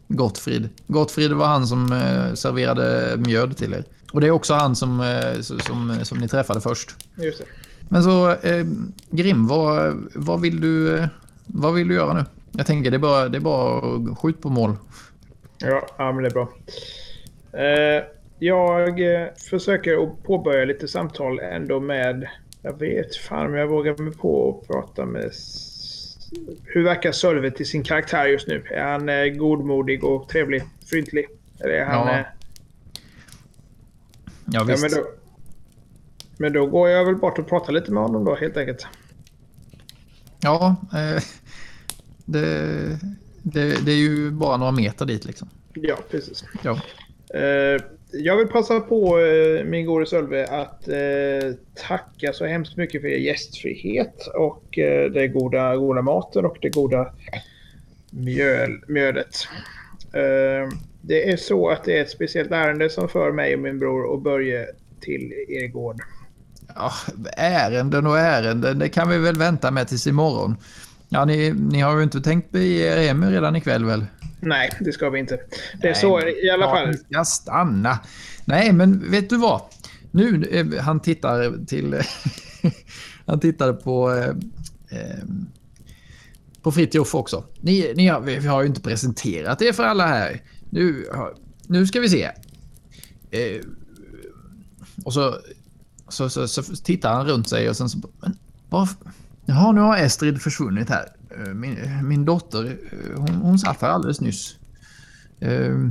Gottfrid. Gottfrid var han som eh, serverade mjöd till er. Och det är också han som, eh, som, som, som ni träffade först. Just det. Men så, eh, Grim, vad, vad, vill du, eh, vad vill du göra nu? Jag tänker det är bara, det är bara att skjuta på mål. Ja, ja, men det är bra. Eh, jag eh, försöker att påbörja lite samtal ändå med... Jag vet fan om jag vågar mig på att prata med... Hur verkar Sölve till sin karaktär just nu? Är han eh, godmodig och trevlig? Fryntlig? Eller är han... Ja, eh, Ja, ja, visst. men, då, men då går jag väl bort och pratar lite med honom då helt enkelt. Ja, eh, det, det, det är ju bara några meter dit liksom. Ja, precis. Ja. Eh, jag vill passa på, eh, min gode Sölve, att eh, tacka så hemskt mycket för er gästfrihet och eh, det den goda, goda maten och det goda mjöl, mjölet. Det är så att det är ett speciellt ärende som för mig och min bror och Börje till er gård. Ja, ärenden och ärenden, det kan vi väl vänta med tills imorgon. Ja, ni, ni har ju inte tänkt bege er hem redan ikväll väl? Nej, det ska vi inte. Det är Nej, så i alla fall. Ska stanna. Nej, men vet du vad? Nu, eh, han tittar till... han tittar på... Eh, eh, på Fritiof också. Ni, ni har, vi har ju inte presenterat er för alla här. Nu, nu ska vi se. Eh, och så, så, så, så, tittar han runt sig och sen så... Men, varför? Jaha, nu har Estrid försvunnit här. Eh, min, min dotter, eh, hon, hon satt här alldeles nyss. Uh,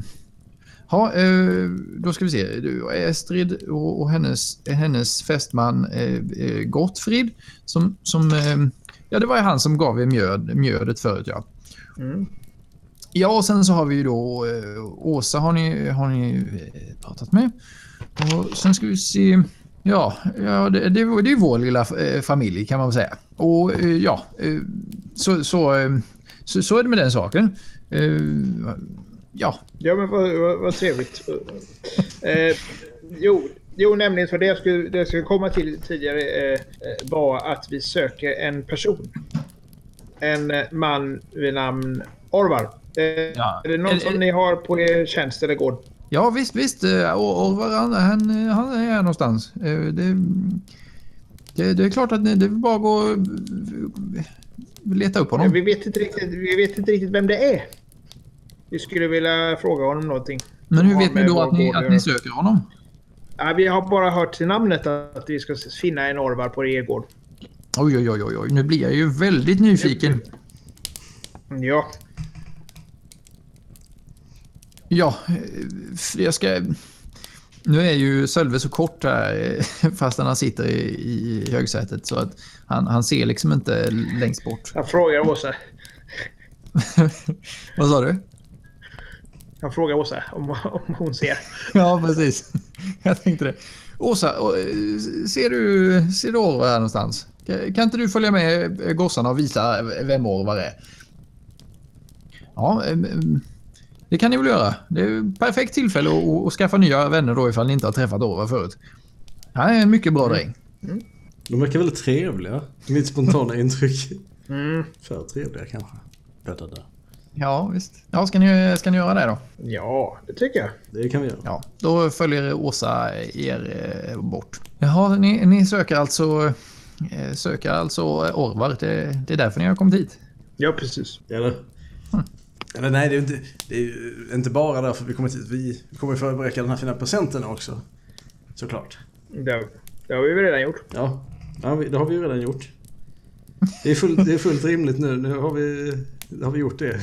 ja, uh, då ska vi se. Estrid och, och hennes, hennes fästman Gottfrid. Som, som, ja, det var ju han som gav er mjöd, mjödet förut. Ja. Mm. ja, och sen så har vi ju då Åsa har ni, har ni pratat med. Och sen ska vi se. Ja, ja det, det, det är vår lilla familj kan man säga. Och eh, ja, eh, så, så, eh, så, så är det med den saken. Ja. Ja, men vad, vad, vad trevligt. eh, jo, jo, nämligen för det jag skulle, det jag skulle komma till tidigare eh, var att vi söker en person. En man vid namn Orvar. Eh, ja. Är det någon är, som är, ni har på er tjänst eller gård? Ja, visst, visst. Orvar, han, han, han är här någonstans. Det, det, det är klart att det är bara att gå och leta upp honom. Vi, vet inte riktigt, vi vet inte riktigt vem det är. Vi skulle vilja fråga honom någonting. Men hur vet ni då att ni, att ni söker honom? Ja, vi har bara hört till namnet att vi ska finna en orvar på er gård. Oj, oj, oj, oj, nu blir jag ju väldigt nyfiken. Ja. Ja, jag ska... Nu är ju Sölve så kort här fast han sitter i, i högsätet så att han, han ser liksom inte längst bort. Jag frågar Åsa. Vad sa du? Jag frågar Åsa om, om hon ser. ja, precis. Jag tänkte det. Åsa, ser du, ser du Orvar här någonstans? Kan inte du följa med gossarna och visa vem Orvar är? Ja, det kan ni väl göra. Det är ett perfekt tillfälle att, att skaffa nya vänner då ifall ni inte har träffat Orvar förut. Han är en mycket bra dräng. Mm. De verkar väldigt trevliga. Mitt spontana intryck. Mm. För trevliga kanske. Da, da, da. Ja, visst. Ja, ska ni, ska ni göra det då? Ja, det tycker jag. Det kan vi göra. Ja, då följer Åsa er eh, bort. Jaha, ni, ni söker alltså eh, söker alltså Orvar. Det, det är därför ni har kommit hit. Ja, precis. Eller? Mm. Eller nej, det är inte, det är inte bara därför vi kommer hit. Vi kommer förbereda den här fina presenten också. Såklart. Det, det har vi väl redan gjort. Ja, ja det har vi ju redan gjort. Det är, fullt, det är fullt rimligt nu. Nu har vi, har vi gjort det.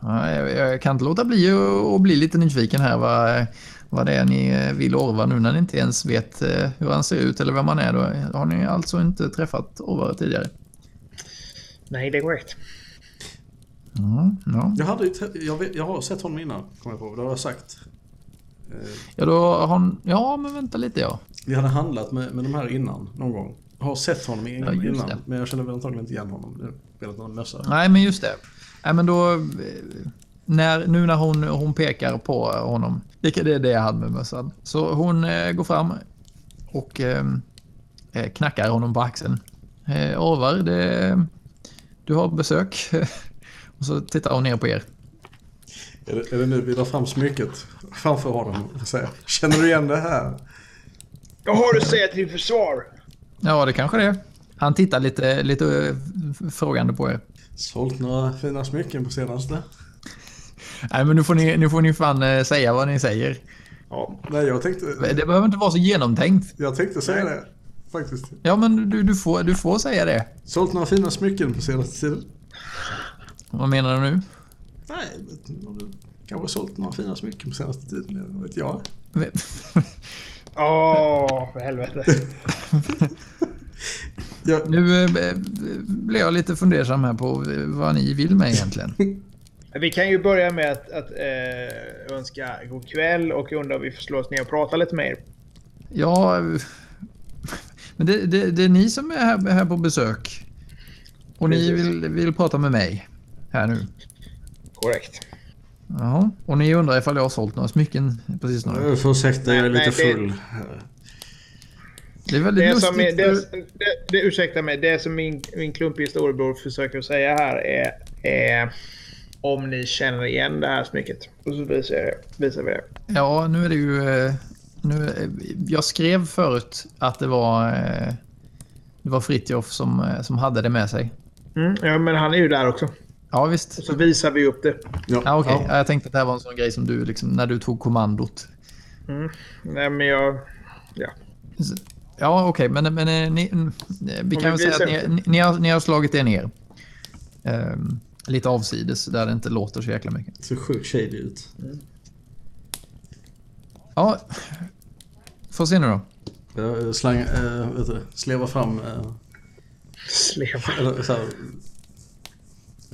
Ja, jag, jag, kan inte låta bli att bli lite nyfiken här vad, vad det är ni vill Orvar nu när ni inte ens vet eh, hur han ser ut eller vem han är. Då har ni alltså inte träffat Orvar tidigare? Nej, det är korrekt. Mm, ja. jag, hade jag, vet, jag har sett honom innan, kommer jag på. Det har jag sagt. Ja, då har. Ja, men vänta lite ja. Vi hade handlat med, med de här innan, någon gång. Jag har sett honom innan, ja, innan men jag känner väl antagligen inte igen honom. Spelat någon mössa. Nej, men just det. Nej, men då... När, nu när hon, hon pekar på honom. Det är det jag hade med mössan. Så hon eh, går fram och eh, eh knackar honom på axeln. Eh, Orvar, det, du har besök. och så tittar hon ner på er. Är det, är det nu vi drar fram smycket framför honom? Känner du igen det här? Vad har du att säga till försvar? Ja, det kanske det är. Han tittar lite, lite eh, frågande på er. Sålt några fina smycken på senaste? Nej, men nu får ni, nu får ni fan eh, säga vad ni säger. Ja, nej jag tänkte... Det behöver inte vara så genomtänkt. Jag tänkte säga det, faktiskt. Ja, men du, du, får, du får säga det. Sålt några fina smycken på senaste tiden? Vad menar du nu? Nej, du kanske sålt några fina smycken på senaste tiden, vet jag. Åh, oh, för helvete. ja. Nu äh, blev jag lite fundersam här på vad ni vill med egentligen. Vi kan ju börja med att, att eh, önska god kväll och undra om vi får slå oss ner och prata lite mer. Ja, men det, det, det är ni som är här, här på besök. Och ni Precis. vill, vill prata med mig här nu. Korrekt. Jaha. Och ni undrar ifall jag har sålt några smycken precis nu. Jag får ursäkta, jag är lite full. Det är väldigt Det lustigt. som, är, det, det, det, ursäkta mig, det som min, min klumpige storebror försöker säga här är, är om ni känner igen det här smycket. Och så visar, jag, visar vi det. Ja, nu är det ju... eh, Nu, jag skrev förut att det var... eh, Det var Fritjof som, eh, som hade det med sig. Mm, ja, men han är ju där också. Ja, visst. Och så visar vi upp det. Ja, Ja, okej. ja. Jag tänkte att det här var en sån grej som du, liksom, när du tog kommandot. Mm. Nej, men jag... Ja. Ja, okej, men, men eh, ni, mm, eh, vi kan väl säga att ni, ni, har, ni har slagit er ner. Ehm, lite avsides, där det inte låter så jäkla mycket. Ser sjukt shady ut. Ja, får se nu då. Jag slang, äh, vet du, slevar fram... Äh, Sleva. eller så här,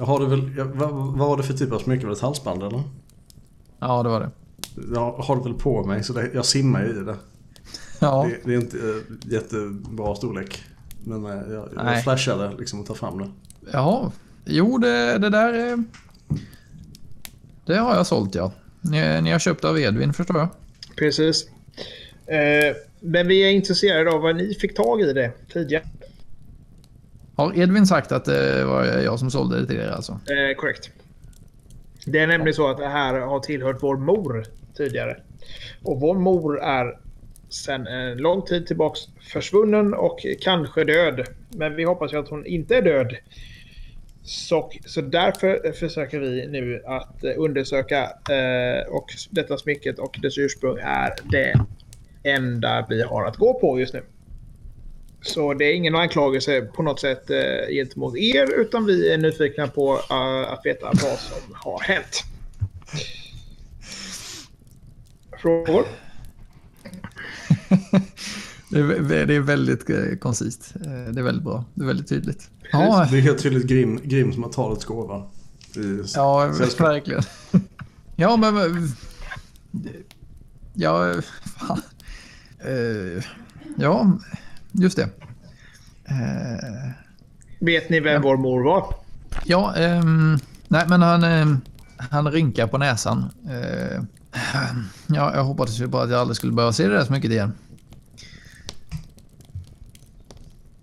jag har det väl, jag, vad, vad var det för typ av smycke? Var det ett halsband eller? Ja, det var det. Jag har det väl på mig så det, jag simmar ju i det. Ja, Det, det är inte äh, jättebra storlek. Men äh, jag, Nej. jag flashade liksom och tar fram det. jaha. Jo, det, det där... eh, Det har jag sålt, ja. Ni, ni har köpt av Edvin, förstår jag. Precis. Eh, men vi är intresserade av vad ni fick tag i det tidigare. Har Edvin sagt att det var jag som sålde det till er alltså? Eh, korrekt. Det är nämligen så att det här har tillhört vår mor tidigare. Och vår mor är sedan en eh, lång tid tillbaks försvunnen och kanske död. Men vi hoppas ju att hon inte är död. Så, så därför försöker vi nu att eh, undersöka eh, och detta smycket och dess ursprung är det enda vi har att gå på just nu. Så det är ingen anklagelse på något sätt eh, gentemot er utan vi är nyfikna på eh, att veta vad som har hänt. Frågor? Det är, det är väldigt eh, koncist. Eh, Det är väldigt bra. Det är väldigt tydligt. Ja, Det är helt tydligt Grim, Grim som har talets gåva. Ja sällskap. verkligen. Ja, men... Ja, fan. Eh, Ja, just det. Eh, Vet ni vem vår mor var? Ja, ehm, nej men han, ehm, han rynkar på näsan. Eh, ja, jag hoppades ju bara att jag aldrig skulle behöva se det där så mycket igen.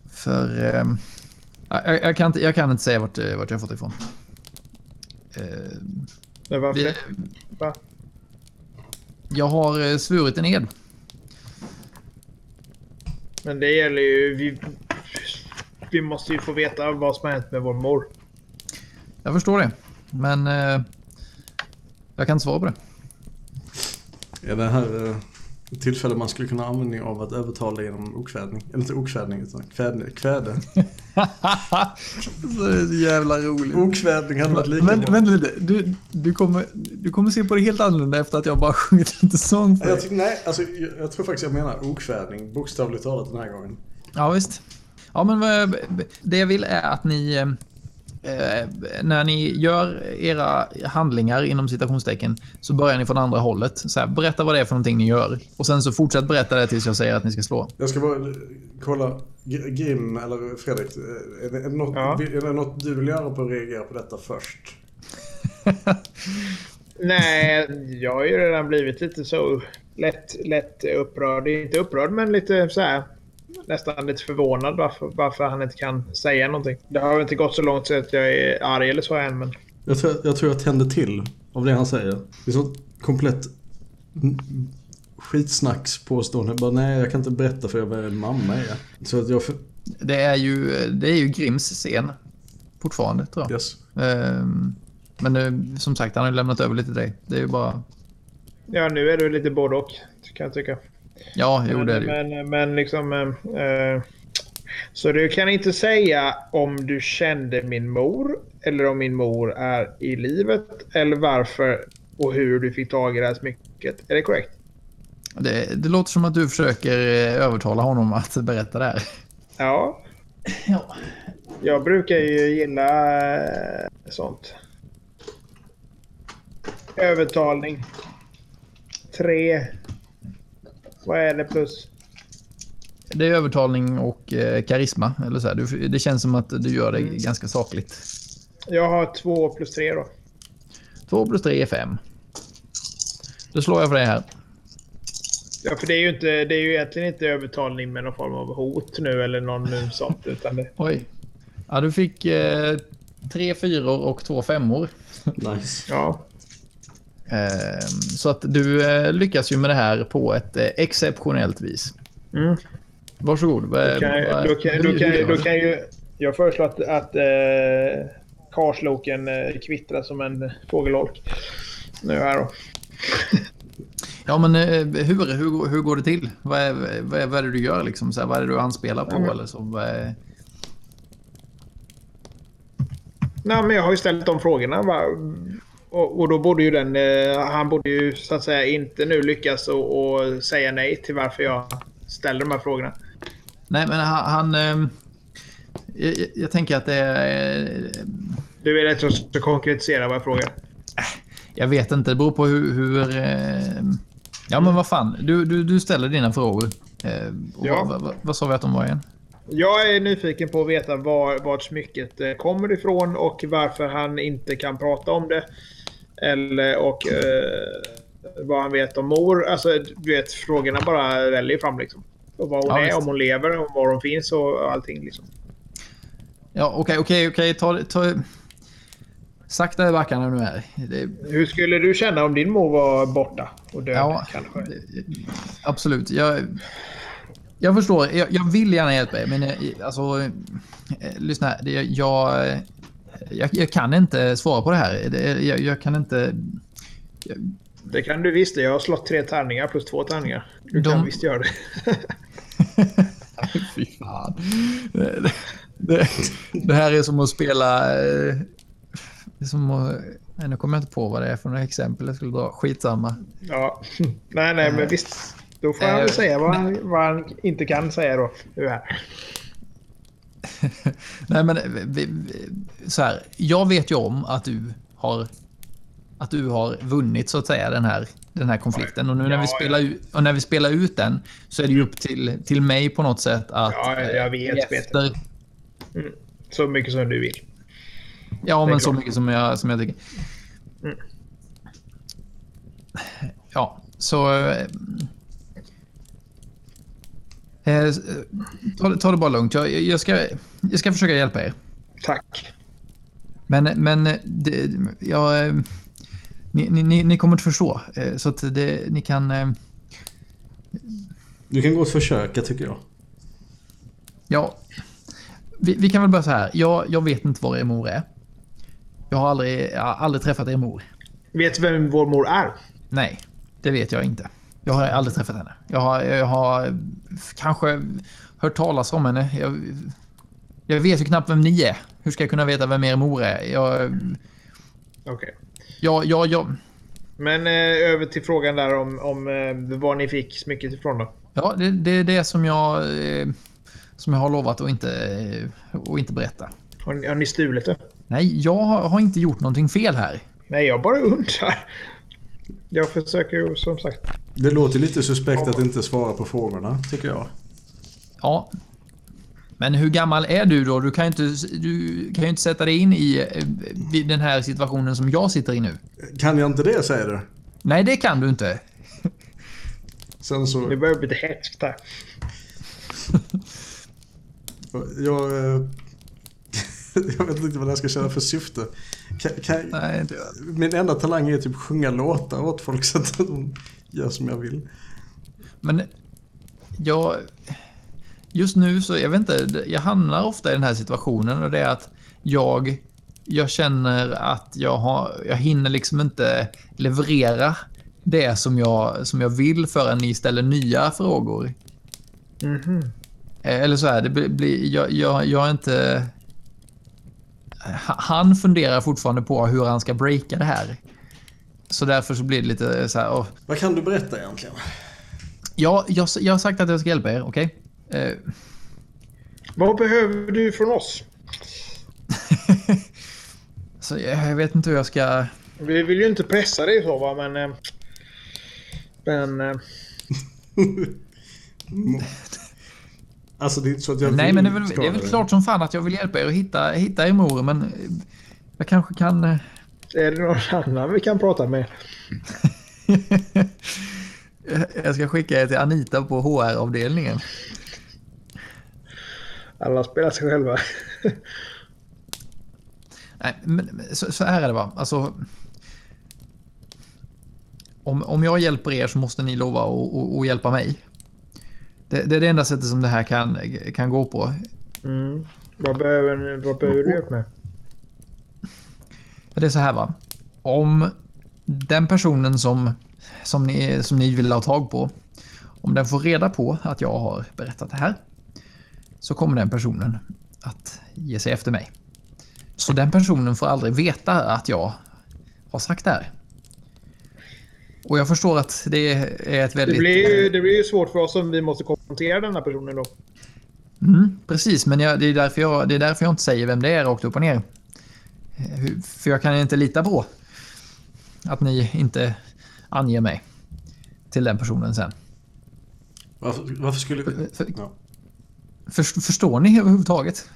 För ehm, jag, jag, kan inte, jag kan inte säga vart, eh, vart jag fått ifrån. Eh, Men varför vi, det? Va? jag har eh, svurit en ed. Men det gäller ju... Vi, vi måste ju få veta vad som har hänt med vår mor. Jag förstår det. Men eh, jag kan inte svara på det. Är det här eh, tillfälle man skulle kunna ha användning av att övertala genom okvädning? Eller inte okvädning utan kvädne, kväde. så är jävla roligt. Okvädning hade varit lika Men bra. vänta lite, du, du, kommer, du kommer se på det helt annorlunda efter att jag bara sjungit lite sång för Jag, tycker- nej, alltså, jag, jag tror faktiskt jag menar okvädning, bokstavligt talat den här gången. Ja visst. Ja men det jag vill är att ni, eh, när ni gör era handlingar inom citationstecken, så börjar ni från andra hållet. Så här, berätta vad det är för någonting ni gör. Och sen så fortsätt berätta det tills jag säger att ni ska slå. Jag ska bara eh, kolla, Grim eller Fredrik, eh, är det, är, det något, Ja. är det något du vill göra på att reagera på detta först? Nej, jag har ju redan blivit lite så lätt, lätt upprörd. Inte upprörd, men lite så här nästan lite förvånad varför, varför han inte kan säga någonting. Det har inte gått så långt så att jag är arg eller så än, men Jag tror jag, tror jag tänder till av det han säger. Det är sånt komplett n- skitsnackspåstående. Bara nej, jag kan inte berätta för jag är en mamma är. Så att jag... För, Det är ju, det är ju Grims scen. Fortfarande tror jag. yes. Ehm, Men eh, som sagt, han har ju lämnat över lite till dig. Det är ju bara... ja, nu är det lite både och kan jag tycka. Ja, jo det är det ju. men, men liksom... eh, eh, så du kan inte säga om du kände min mor eller om min mor är i livet eller varför och hur du fick tag i det här smycket. Är det korrekt? Det, det låter som att du försöker eh, övertala honom att berätta det här. Ja, Ja. jag brukar ju gilla eh, sånt. Övertalning. Tre. Vad är det plus? Det är övertalning och eh, karisma. Eller så här. Du, det känns som att du gör det ganska sakligt. Jag har två plus tre då. 2 plus 3 är 5. Då slår jag för det här. Ja, för det är ju, inte, det är ju egentligen inte övertalning med någon form av hot nu eller någon sånt. Utan det, Oj. Ja, du fick eh, tre fyror och två femmor. Nice. ja. Eh, så att du eh, lyckas ju med det här på ett eh, exceptionellt vis. Mm. Varsågod. Då kan, då kan, då kan, då kan ju, jag föreslår att, att eh, karsloken eh, kvittrar som en fågelholk. Nu här då. Ja, men hur, hur, hur går det till? Vad är, vad är, vad är det du gör? Liksom? Så här, vad är det du anspelar på? Men- Eller så, vad är... Nej, men jag har ju ställt de frågorna. Va? Och, och då borde ju den... Eh, han borde ju så att säga inte nu lyckas och, och säga nej till varför jag ställer de här frågorna. Nej, men han... han eh, jag, jag tänker att det är... eh, Du vill att jag ska konkretisera vad jag frågar? Jag vet inte, det beror på hur... hur eh, ja, men vad fan. Du, du, du ställer dina frågor. Eh, Ja. vad, vad, vad sa vi att de var igen? Jag är nyfiken på att veta var, vart smycket eh, kommer ifrån och varför han inte kan prata om det. Eller och eh, vad han vet om mor. Alltså, du vet, frågorna bara väljer fram liksom. Och vad hon Ja, är, visst. om hon lever, och var hon finns och allting liksom. Ja, okej, okej, okej. Ta, ta... Sakta i backarna nu här. Det, Hur skulle du känna om din mor var borta och död Ja, kanske? absolut. Jag, jag förstår. Jag, jag vill gärna hjälpa er, men eh, alltså... eh, Lyssna här. Jag, jag, jag, jag kan inte svara på det här. Det, jag, jag kan inte... Det kan du visst. Jag har slått tre tärningar plus två tärningar. Du De- kan visst göra det. Fy fan. Det, det, det här är som att spela... eh, Det som att... Nej, nu kommer jag inte på vad det är för några exempel jag skulle dra. Skitsamma. ja. Nej, nej, men visst. Då får han Eh, väl säga vad han, vad han inte kan säga då. Nu här. Nej, men vi, så här. Jag vet ju om att du har att du har vunnit så att säga den här, den här konflikten. Och nu när, Ja, vi spelar ut, och när vi spelar ut den så är det ju upp till, till mig på något sätt att... Ja, jag vet, eh, vet. efter, Så mycket som du vill. Ja, men så mycket som jag, som jag tycker. Mm. Ja, så... eh, eh, ta, det- ta det bara lugnt. Jag, jag, ska, jag ska försöka hjälpa er. Tack. Men, men det, jag, eh, ni, ni- ni, kommer inte förstå. eh, Så att det, ni kan... eh, Du kan gå och försöka tycker jag. Ja, vi, vi kan väl börja så här. Jag, jag vet inte var er mor är. Jag har aldrig, jag har aldrig träffat er mor. Vet du vem vår mor är? Nej, det vet jag inte. Jag har aldrig träffat henne. Jag har, jag har kanske hört talas om henne. Jag, jag vet ju knappt vem ni är. Hur ska jag kunna veta vem er mor är? Jag... Okej. Jag, jag, jag, Men eh, över till frågan där om, om eh, var ni fick smycket ifrån då. ja, det, det är det som jag, eh, som jag har lovat att inte, eh, att inte berätta. Har ni, har ni stulit det? Nej, jag har har inte gjort någonting fel här. Nej, jag bara undrar. Jag försöker ju som sagt. Det låter lite suspekt att inte svara på frågorna, tycker jag. Ja. Men hur gammal är du då? Du kan ju inte, du kan ju inte sätta dig in i vid den här situationen som jag sitter i nu. Kan jag inte det, säger du? Nej, det kan du inte. Sen Det så... börjar bli lite hätskt här. Jag... eh, jag vet inte vad jag ska känna för syfte. Kan, kan, Nej, inte min enda talang är typ sjunga låtar åt folk så att de gör som jag vill. Men jag... Just nu så, jag vet inte, jag hamnar ofta i den här situationen och det är att jag... Jag känner att jag, har, jag hinner liksom inte leverera det som jag, som jag vill förrän ni ställer nya frågor. Mhm. Eh, Eller så här, det blir, blir jag, jag, jag är inte... Ha- Han funderar fortfarande på hur han ska breaka det här. Så därför så blir det lite så här... åh. Vad kan du berätta egentligen? Ja, jag, jag har sagt att jag ska hjälpa er, okej? Eh, Vad behöver du från oss? så jag, jag vet inte hur jag ska... Vi vill ju inte pressa dig så va, men... eh, Men... Alltså det är inte så att jag Nej, men det är, väl, det är väl klart som fan att jag vill hjälpa er att hitta, hitta er mor, men jag kanske kan... eh, Är det någon annan vi kan prata med? jag ska skicka er till Anita på HR-avdelningen. Alla spelar sig själva. Nej, men så, så här är det va. Alltså, om, om jag hjälper er så måste ni lova att hjälpa mig. Det, det är det enda sättet som det här kan, kan gå på. Mm. Vad behöver, vad behöver du hjälp med? Det är så här va. Om den personen som, som, ni, som ni vill ha tag på, om den får reda på att jag har berättat det här, så kommer den personen att ge sig efter mig. Så den personen får aldrig veta att jag har sagt det här. Och jag förstår att det är ett Det väldigt... blir, ju, det blir ju svårt för oss om vi måste konfrontera den här personen då. Mm, precis, men jag, det, är därför jag, det är därför jag inte säger vem det är rakt upp och ner. Eh, För jag kan inte lita på att ni inte anger mig till den personen sen. Varför, varför skulle vi... För, Ja. för, förstår ni överhuvudtaget?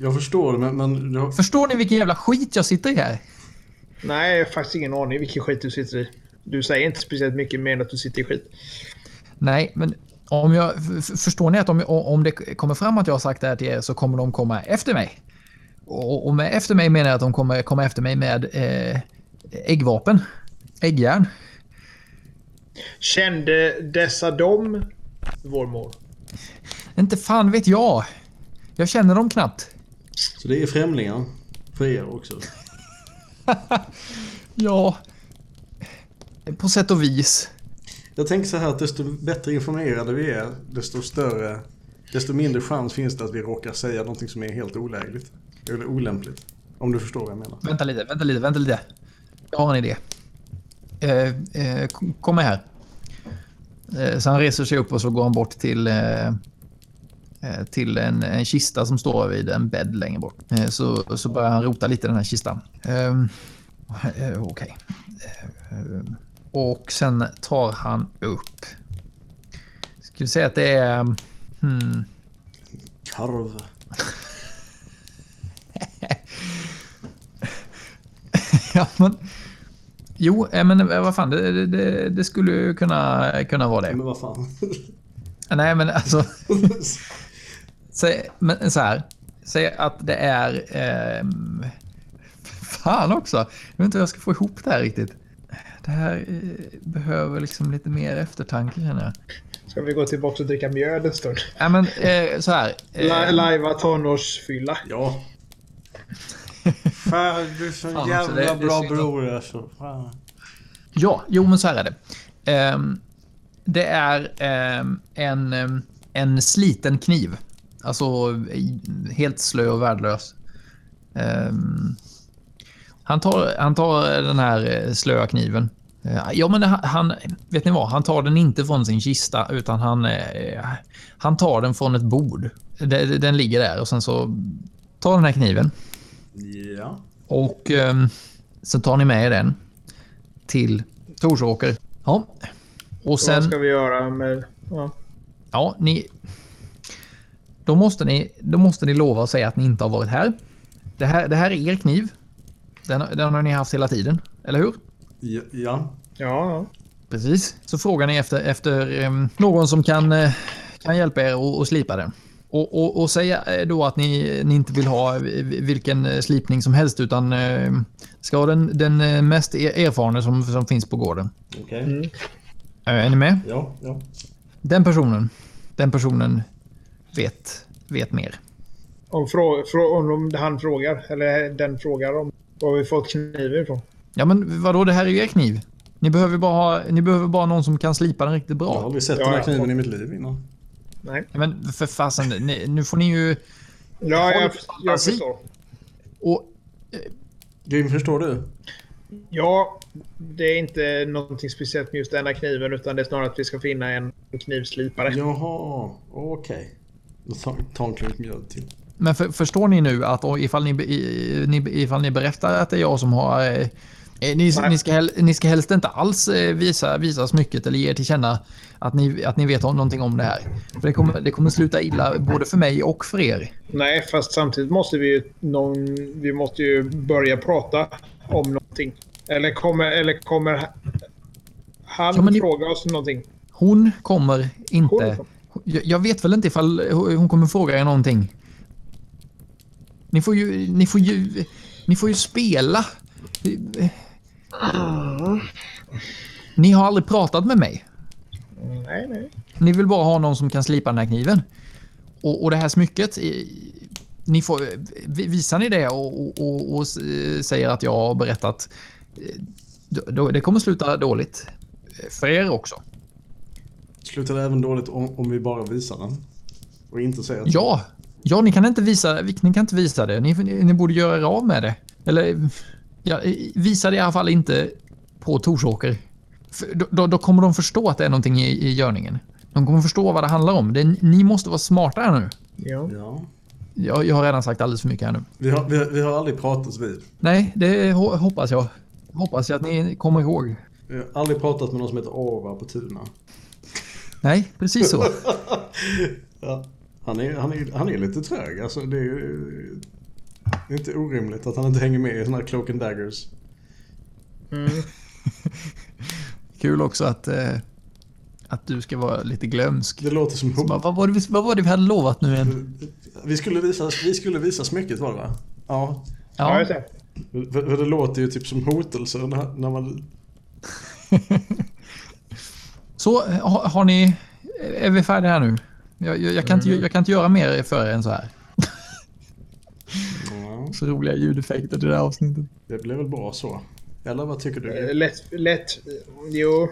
Jag förstår det, men... men jag, Förstår ni vilken jävla skit jag sitter i här? Nej, jag har faktiskt ingen aning vilken skit du sitter i. Du säger inte speciellt mycket mer än att du sitter i skit. Nej, men om jag, förstår ni att om, om det kommer fram att jag har sagt det här till er så kommer de komma efter mig? Och, och med efter mig menar jag att de kommer komma efter mig med eh, äggvapen. Äggjärn. Kände dessa dom vår mor? Inte fan vet jag. Jag känner dem knappt. så det är främlingar för er också. Ja. På sätt och vis. Jag tänker så här att desto bättre informerade vi är, desto större, desto mindre chans finns det att vi råkar säga någonting som är helt olägligt. Eller olämpligt. Om du förstår vad jag menar. Vänta lite, vänta lite, vänta lite. Jag har en idé. Eh, eh, kom- med här. Eh, så han reser sig upp och så går han bort till, eh, till en, en kista som står vid en bädd längre bort. Eh, så, så börjar han rota lite i den här kistan. Eh, Okej. Eh, och sen tar han upp... Ska vi säga att det är... Hmm, Karv. ja, men... Jo, eh, men eh, vad fan, det, det, det skulle ju kunna, kunna vara det. Men vad fan. Nej, men alltså... säg, men så här. Säg att det är... ehm, fan också. Jag vet inte hur jag ska få ihop det här riktigt. Det här eh, behöver liksom lite mer eftertanke känner jag. Ska vi gå tillbaka och dricka mjöd en stund? Nej, men eh, så här. Eh, Lajva tonårsfylla. Ja. Fan, du är så Fan, jävla alltså, det- det bra att- bror alltså. Fan. Ja, jo men så här är det. Ehm, det är ehm, en, ehm, en sliten kniv. Alltså helt slö och värdelös. Ehm, han, tar, han tar den här eh, slöa kniven. Eh, Ja, men han, vet ni vad? Han tar den inte från sin kista, utan han, eh, han tar den från ett bord. Den, den ligger där och sen så tar den här kniven Ja. och um, så tar ni med er den till Torsåker. Ja. Och Så vad sen, ska vi göra med... Ja. ja, ni... Då måste ni, då måste ni lova att säga att ni inte har varit här. Det här, det här är er kniv. Den, den har ni haft hela tiden, eller hur? Ja. ja. Ja, Precis. Så frågar ni efter, efter em, någon som kan, eh, kan hjälpa er att- slipa den. Och, och, och säga eh, då att ni, ni inte vill ha v- vilken eh, slipning som helst utan eh, ska ha den, den eh, mest er- erfarna som, som finns på gården. Okej. Mm. Eh, Är ni med? Ja, ja. Den personen, den personen vet, vet mer. Om, frå, frå, om de, han frågar, eller den frågar om var vi fått kniven ifrån. Ja men vadå, det här är ju er kniv. Ni behöver bara, ha, ni behöver bara någon som kan slipa den riktigt Jag har bra. aldrig sett Ja, den här ja. kniven i mitt liv innan. Nej. Men för fasen, ni, nu får ni ju... Ja, jag, du jag förstår. Och Grim, förstår du? Ja, det är inte någonting speciellt med just denna kniven utan det är snarare att vi ska finna en knivslipare. Jaha, okej. Tar ta en klunk mjöd till. men för, förstår ni nu att ifall ni, i- ni, ifall ni berättar att det är jag som har... eh, eh, Ni, ni, ska, hel- ni ska helst inte alls eh, visa, visa smycket eller ge er till känna att ni, att ni vet om någonting om det här. För det kommer, det kommer sluta illa både för mig och för er. Nej, fast samtidigt måste vi ju, någon, vi måste ju börja prata om någonting. Eller kommer, eller kommer han Ja, fråga oss någonting? Hon kommer inte... Hon? Jag, jag vet väl inte ifall hon kommer fråga er någonting. Ni får ju... Ni får ju... Ni får ju spela. Ni har aldrig pratat med mig. Nej, nej. Ni vill bara ha någon som kan slipa den här kniven. Och, och det här smycket, ni får, vi- visar ni det och, och, och, och säger att jag har berättat, eh, då, det kommer sluta dåligt. För er också. Slutar det även dåligt om, om vi bara visar den? Och inte säger att... Ja, ja ni, kan inte visa, ni kan inte visa det. Ni, ni, borde göra er av med det. Eller ja, visa det i alla fall inte på Torsåker. Då, då, då kommer de förstå att det är någonting i, i görningen. De kommer förstå vad det handlar om. Det, ni måste vara smarta här nu. Ja. Ja. Jag, jag har redan sagt alldeles för mycket här nu. Vi har, vi, har- vi har aldrig pratats vid. Nej, det ho- hoppas jag. Hoppas jag att ni kommer ihåg. Vi har aldrig pratat med någon som heter Ava på Tuna. Nej, precis så. Ja. Han, är, han, är, han är lite trög. Alltså, det är ju det är inte orimligt att han inte hänger med i såna här cloak and daggers. Mm. Kul också att, eh, att du ska vara lite glömsk. Det låter som... Bara, vad, var det, vi- vad var det vi hade lovat nu igen? Vi skulle visa, vi skulle visa smycket var det va? Ja. Ja, Ja, just det. För, för det låter ju typ som hotelser när, när man... så har, har ni... Är vi färdiga här nu? Jag, jag, jag, kan inte, jag kan inte göra mer för er än så här. Ja, Så roliga ljudeffekter till det här avsnittet. det blev väl bra så. Eller vad tycker Eh, du? Lätt, lätt. Jo,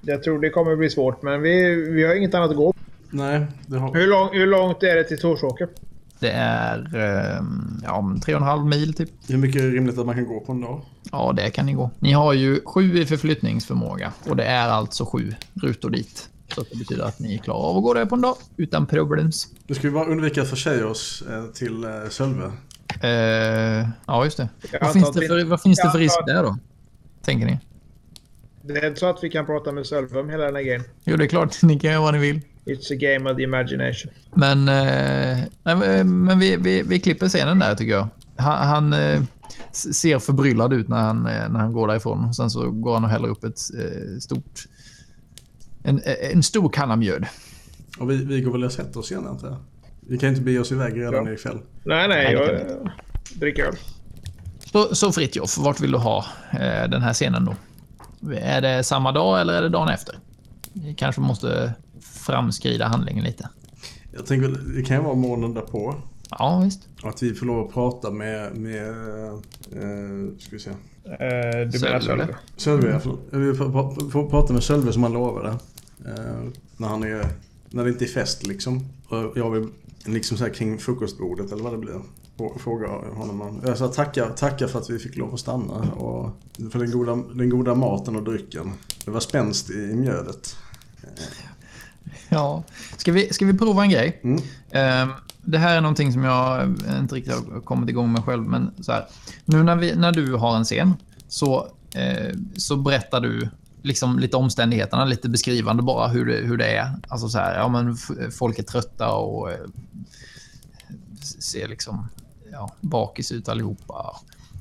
jag tror det kommer bli svårt, men vi, vi har inget annat att gå. Nej, det har... Hur, lång, hur långt är det till Torsåker? Det är ehm, ja, tre och en halv mil typ. Hur mycket är rimligt att man kan gå på en dag? Ja, det kan ni gå. Ni har ju sju i förflyttningsförmåga och det är alltså sju rutor dit. Så det betyder att ni klarar av att gå där på en dag utan problems. Nu ska vi bara undvika att försäga oss eh, till eh, Sölve. Eh, ja, just det. Vad finns det för, vad finns det för risk där då? Tänker ni? Det är inte så att vi kan prata med Sölve om hela den här grejen. Jo, det är klart. Ni kan göra vad ni vill. It's a game of the imagination. Men, eh, nej, men vi, vi, vi klipper scenen där tycker jag. Han, han eh, ser förbryllad ut när han, eh, när han går därifrån. Sen så går han och häller upp ett eh, stort... En, en stor kanna mjöd. Och vi, vi går väl och sätter oss igen antar jag. Vi kan inte bege oss iväg redan Ja. ikväll. Nej, nej. Nej, jag eh, dricker öl. Så, så Fritjof, vart vill du ha eh, den här scenen då? Är det samma dag eller är det dagen efter? Vi kanske måste framskrida handlingen lite. Jag tänker det kan ju vara morgonen därpå. Ja, visst. Att vi får lov att prata med, med eh, ska vi se. Eh, du menar Sölve? Sölve, ja, förlåt. Vi får, får, prata med Sölve som han lovade. Eh, när han är, när det inte är fest liksom. Och jag vill liksom så här kring frukostbordet eller vad det blir. Frå- Fråga honom om. Jag sa tacka, tacka för att vi fick lov att stanna och för den goda, den goda maten och drycken. Det var spänst i mjödet. Ja. Ska vi, ska vi prova en grej? Mm. Ehm, det här är någonting som jag inte riktigt har kommit igång med själv, men så här. Nu när, vi, när du har en scen så, eh, så berättar du liksom lite omständigheterna, lite beskrivande bara hur det, hur det är. Alltså så här, ja men folk är trötta och eh, ser liksom ja, bakis ut allihopa.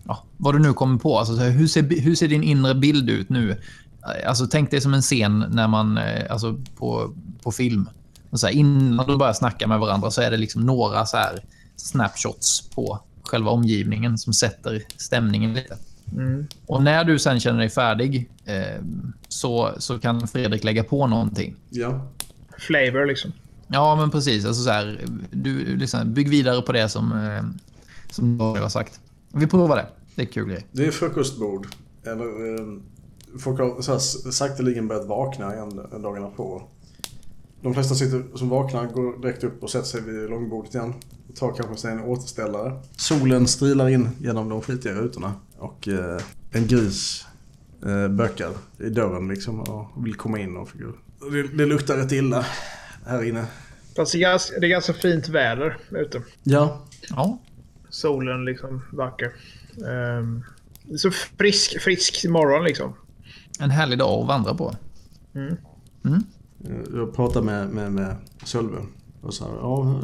Ja, vad du nu kommer på. Alltså, hur, ser, hur ser din inre bild ut nu? Alltså, tänk dig som en scen när man, eh, alltså, på, på film. Och så här, innan de börjar snacka med varandra så är det liksom några så här snapshots på själva omgivningen som sätter stämningen lite. Mm. Och när du sen känner dig färdig eh, så, så kan Fredrik lägga på någonting. Ja. Flavor liksom. Ja, men precis. Alltså så här, du liksom, bygg vidare på det som, eh, som Daniel har sagt. Vi provar det. Det är kul grej. Det är frukostbord. Eller, eh, folk har så här, sakteligen börjat vakna igen dagarna på. De flesta sitter som vaknar, går direkt upp och sätter sig vid långbordet igen. Tar kanske sig en återställare. Solen strilar in genom de skitiga rutorna. Och eh, en gris eh, bökar i dörren liksom och vill komma in och. Det, det luktar rätt illa här inne. Fast det är, ganska, det är ganska fint väder ute. Ja, Ja, Solen liksom vacker. Um, så frisk, frisk morgon liksom. En härlig dag att vandra på. Mm. Mm. Jag pratade med, med, med Sölve och sa ja,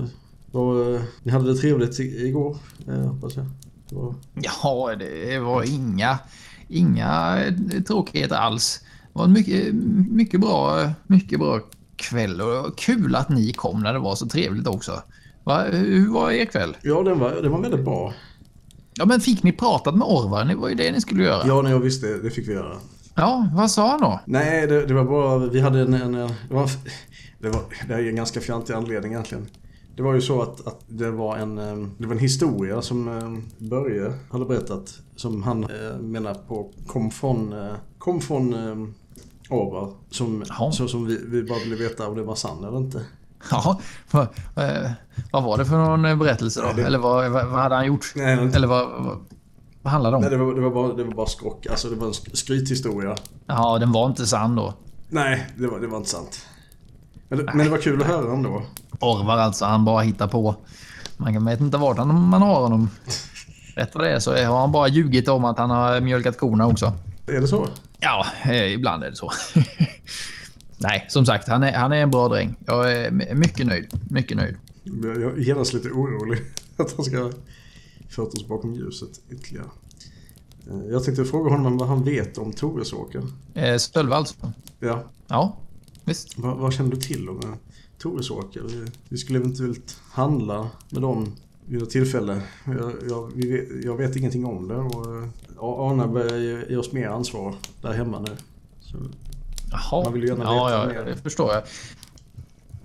vad, eh, ni hade det trevligt i- igår eh, hoppas jag. Det var, Ja, det var inga, inga tråkigheter alls. Det var en mycket, mycket, bra, mycket bra kväll och kul att ni kom när det var så trevligt också. Va, hur var er kväll? ja, den var, den var väldigt bra. Ja, men fick ni pratat med Orvar? Det var ju det ni skulle göra. Ja, när jag visste det, det fick vi göra. Ja, vad sa han då? Nej, det, det var bara, vi hade en, en, en det, var, det, var, det är en ganska fjantig anledning egentligen. Det var ju så att, att det, var en, eh, det var en historia som eh, Börje hade berättat som han eh, menar på kom från, eh, kom från eh, Orvar. Som, så som vi, vi bara ville veta om det var sann eller inte. Ja, vad, vad var det för någon berättelse då? Nej, det- Eller vad, vad, hade han gjort? Nej, Eller vad, vad, vad handlade det Nej, om? det var, det var, bara, det var bara skrock. Alltså det var en sk- skrythistoria. Ja, den var inte sann då. Nej, det var, det var inte sant. Men det, men det var kul att höra ändå. Orvar alltså, han bara hittar på. Man vet inte vart han, man har honom. Rätt vad det är så har han bara ljugit om att han har mjölkat korna också. Är det så? Ja, eh, ibland är det så. Nej, som sagt, han är, han är en bra dräng. Jag är my- mycket nöjd. Mycket nöjd. Jag jag är genast lite orolig att han ska fört oss bakom ljuset ytterligare. Eh, Jag tänkte fråga honom vad han vet om Toresåker. Eh, Stölve alltså. Ja, Ja, visst. vad, vad känner du till om eh, Toresåker? Vi, vi skulle eventuellt handla med dem vid ett tillfälle. Jag, jag, vet, jag vet ingenting om det och eh, Arne börjar ge, ge oss mer ansvar där hemma nu. Så, Jaha. Man vill ju gärna ja, veta ja, mer. det förstår jag.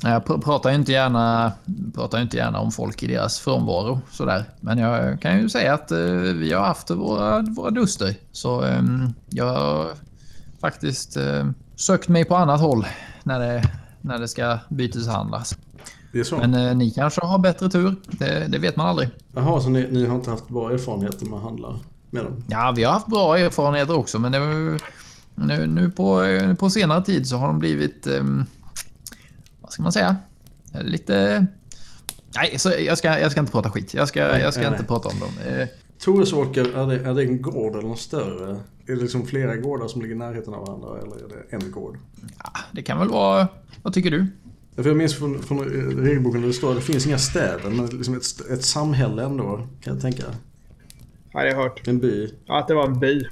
Jag pr- pratar inte gärna, pratar inte gärna om folk i deras frånvaro sådär. Men jag kan ju säga att eh, vi har haft våra, våra duster. Så eh, jag har faktiskt eh, sökt mig på annat håll när det, när det ska byteshandlas. det är så? Men eh, ni kanske har bättre tur. Det, det vet man aldrig. Jaha, så ni, ni har inte haft bra erfarenheter med att handla med dem? Ja, vi har haft bra erfarenheter också, men det nu, nu på, eh, på senare tid så har de blivit... vad ska man säga? Lite... Nej, så jag, ska, jag ska inte prata skit. Jag ska, Nej, jag ska nej, inte nej. prata om dem. Eh, Toresåker, är det, är det en gård eller något större? Är det liksom flera gårdar som ligger i närheten av varandra eller är det en gård? ja, det kan väl vara... Vad tycker du? Ja, För jag minns från, från regelboken där det står att det finns inga städer men liksom ett, ett samhälle ändå kan jag tänka. Ja, det har jag hört. En by. Ja, att det var en by.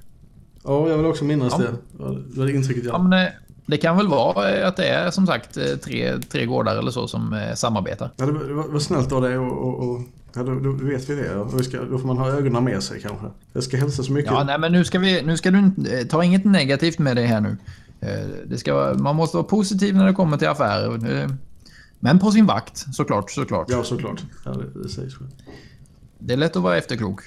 Ja, jag vill också minnas Ja. det. Ja, Det var det intrycket Ja, jag... men, eh, det kan väl vara eh, att det är som sagt eh, tre, tre gårdar eller så som eh, samarbetar. Ja, det, var, det var snällt av dig och, och, och ja, då, då vet vi det. Och vi ska, då får man ha ögonen med sig kanske. Jag ska hälsa så mycket. Ja, nej, men nu ska, vi, nu ska du Ta inget negativt med det här nu. Det ska, man måste vara positiv när det kommer till affärer. Men på sin vakt, såklart. såklart. Ja, såklart. Ja, det, det sägs själv. Det är lätt att vara efterklok.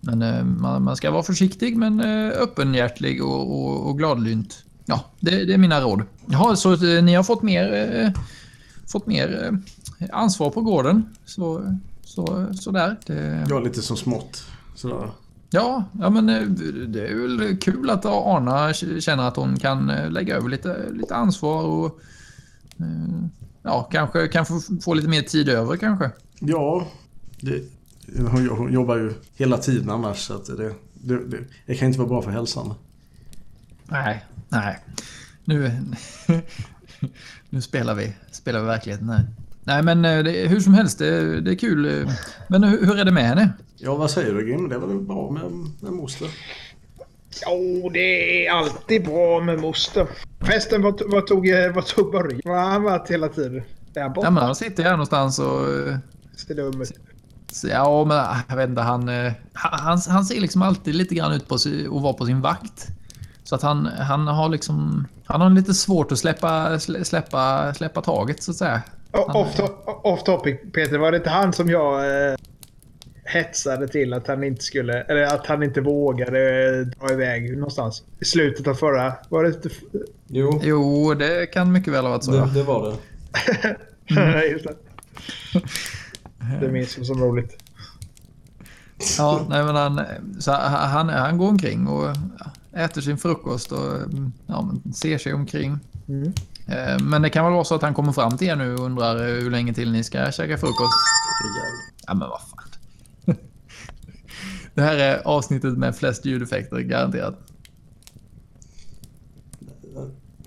Men man, man ska vara försiktig men öppenhjärtlig och, och, och gladlynt. Ja, det, det är mina råd. Jaha, så eh, ni har fått mer, eh, fått mer eh, ansvar på gården. Så, så, så där. Det, Ja, lite som smått. Sådär. ja, ja, men eh, det är väl kul att Arna känner att hon kan eh, lägga över lite, lite ansvar och ja, kanske kan få, få lite mer tid över kanske. Ja, det, hon, jobbar ju hela tiden annars så det, det, det, det kan inte vara bra för hälsan. Nej, nej. Nu, nu spelar vi, spelar vi verkligheten här. Nej, men eh, det, hur som helst, det, det är kul. eh. Men hur, hur är det med henne? Ja, vad säger du Grim? Det är väl bra med, med moster? Jo, det är alltid bra med moster. Förresten, vad, vad, tog, eh, vad tog Börje? Var har han varit hela tiden? Är han Ja, borta? men han sitter här någonstans och... eh, Ser dum ut. så- Ja, men jag vet inte. Han, eh, han, han ser liksom alltid lite grann ut på att vara på sin vakt. Så att han, han har liksom... Han har lite svårt att släppa, slä- släppa, släppa taget, så att säga. Off, to- off topic, Peter. Var det inte han som jag eh, hetsade till att han inte skulle... Eller att han inte vågade eh, dra iväg någonstans? I slutet av förra... Var det inte... Jo, Jo, det kan mycket väl ha varit så. det, ja. det var det. Just det. Minns jag som roligt. Ja, nej, men han, så han, han går omkring och äter sin frukost och ja, men ser sig omkring. Mm. Eh, Men det kan väl vara så att han kommer fram till er nu och undrar eh, hur länge till ni ska käka frukost. Ja, men vad fan. Det här är avsnittet med flest ljudeffekter, garanterat.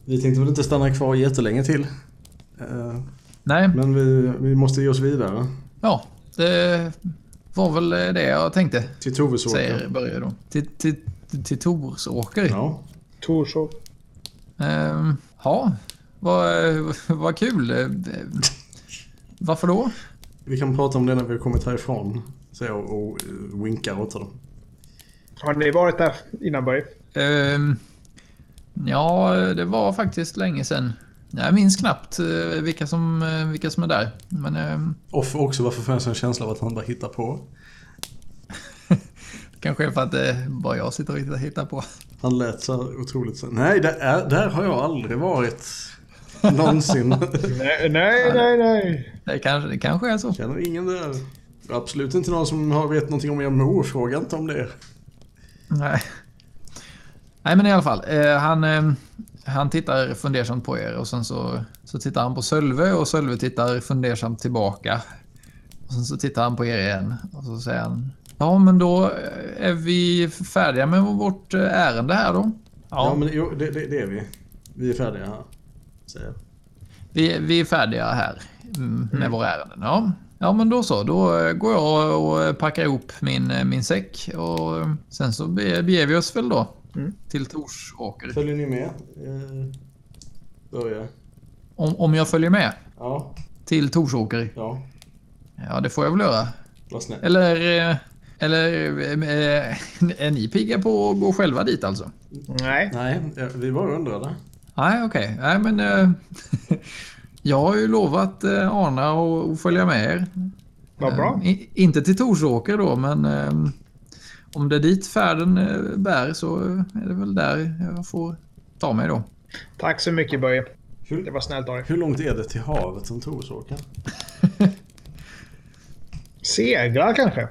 Vi tänkte väl inte stanna kvar jättelänge till. Eh, Nej, Men vi, vi måste ge oss vidare. ja, det var väl det jag tänkte, Till Tovesåker. säger Börje då. Till, till, till Torsåker. Ja. Torsov. Ehm, ja, vad, vad kul. Varför då? Vi kan prata om det när vi har kommit härifrån. Säger jag och winkar åt honom. Har ni varit där innan Börje? Ehm, ja, det var faktiskt länge sedan. Jag minns knappt eh, vilka som, eh, vilka som är där. Men ehm, Och också varför får jag en känsla av att han bara hittar på. Kanske är för att det bara jag sitter och hittar- på. Han lät så otroligt så Nej, där, är, där har jag aldrig varit. Någonsin. Nej, nej, nej. nej. Det kanske, det kanske är så. Känner ingen där. Absolut inte någon som har vet någonting om mor. Fråga inte om det. Nej. Nej, men i alla fall. Eh, han, eh, han tittar fundersamt på er och sen så, så tittar han på Sölve och Sölve tittar fundersamt tillbaka. Och sen så tittar han på er igen och så säger han. Ja, men då eh, är vi färdiga med vårt eh, ärende här då. Ja, men jo, det, det, det är vi. Vi är färdiga här. Säger. Vi, vi är färdiga här mm, med våra ärenden. Ja. ja, men då så. Då eh, går jag och packar ihop min, min säck och sen så be- beger vi oss väl då Mm. till Torsåker. Följer ni med? Eh, börja. Om, om jag följer med Ja, till Torsåker? ja. Ja, det får jag väl göra. Eller, eh, eller eh, är ni pigga på att gå själva dit alltså? Nej. Nej, vi bara undrade. Nej, okej. Nej, men eh, jag har ju lovat eh, Arna att följa med er. Vad bra. I- inte till Torsåker då, men om det är dit färden bär så är det väl där jag får ta mig då. Tack så mycket Börje. Det Hur, var snällt av dig. hur långt är det till havet som Torsåker? Seglar kanske?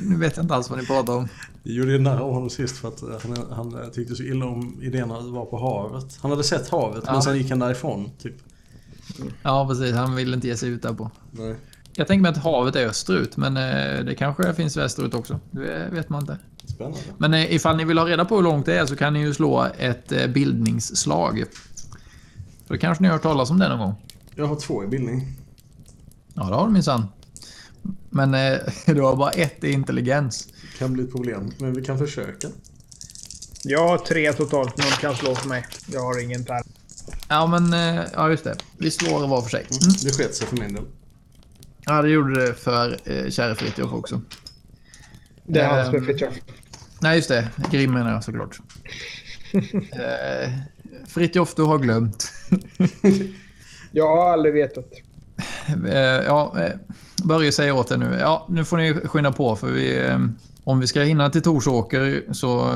Nu vet jag inte alls vad ni pratar om. Vi gjorde ju narr av honom sist för att eh, han, han eh, tyckte så illa om idén att vara på havet. Han hade sett havet Ja. men sen gick han därifrån. Typ. Ja, precis. Han vill inte ge sig ut där på. Nej. Jag tänker mig att havet är österut, men eh, det kanske finns västerut också. Det vet man inte. Spännande. Men ifall ni vill ha reda på hur långt det är så kan ni ju slå ett bildningsslag. För då kanske ni har hört talas om det någon gång. Jag har två i bildning. Ja, det har du minsann. Men eh, du har bara ett i intelligens. Kan bli ett problem, men vi kan försöka. Jag har tre totalt. Någon kan slå för mig. Jag har ingen där. Ja, men eh, ja, just det. Vi slår var för sig. Mm. Det sket sig för min del. Ja, det gjorde det för eh, käre Fritiof också. Det är han som är Ehm. Fritiof. Nej, just det. Grim menar jag såklart. eh, Fritiof, du har glömt. Jag har aldrig vetat. Eh, ja, eh, Börje säger åt er nu. Ja, nu får ni skynda på för vi... eh, Om vi ska hinna till Torsåker så...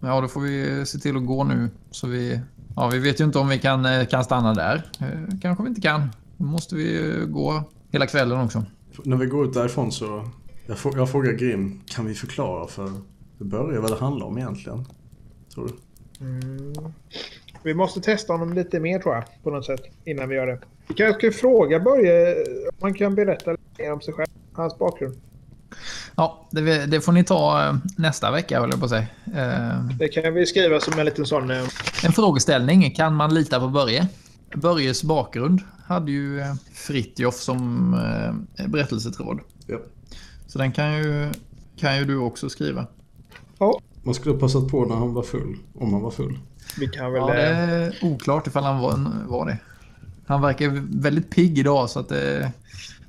Ja, då får vi se till att gå nu. Så vi... Ja, vi vet ju inte om vi kan, kan stanna där. Kanske vi inte kan. Då måste vi gå hela kvällen också. När vi går ut därifrån så... Jag, frå- jag frågar Grim, kan vi förklara för Börje vad det handlar om egentligen? Tror du? Vi måste testa honom lite mer tror jag. På något sätt. Innan vi gör det. Vi kanske ska fråga Börje om han kan berätta lite mer om sig själv. Hans bakgrund. Ja, det, det får ni ta eh, nästa vecka, höll jag på att säga. Eh, Det kan vi skriva som en liten sån... eh, En frågeställning. Kan man lita på Börje? Börjes bakgrund hade ju Fritjof som berättelsetråd. Ja. Så den kan ju, kan ju du också skriva. Ja, Man skulle ha passat på när han var full. Om han var full. Vi kan väl... Ja, det eh, är oklart ifall han var, var det. Han verkar väldigt pigg idag så att det,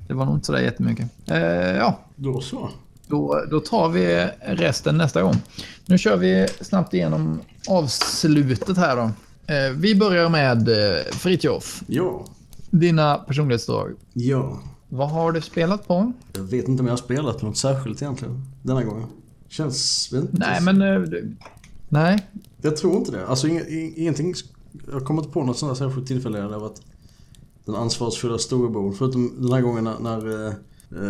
det var nog inte sådär jättemycket. Eh, ja, Då så. då, då tar vi resten nästa gång. Nu kör vi snabbt igenom avslutet här då. Eh, vi börjar med eh, Fritjof. Ja. Dina personlighetsdrag. Ja. Vad har du spelat på? Jag vet inte om jag har spelat något särskilt egentligen. Denna gången. Känns inte Nej, men... eh, Nej. Jag tror inte det. Alltså ing- ing- ingenting... Jag kommer inte på något sånt här särskilt tillfälle där det varit den ansvarsfulla storebror. Förutom den här gången när, när eh,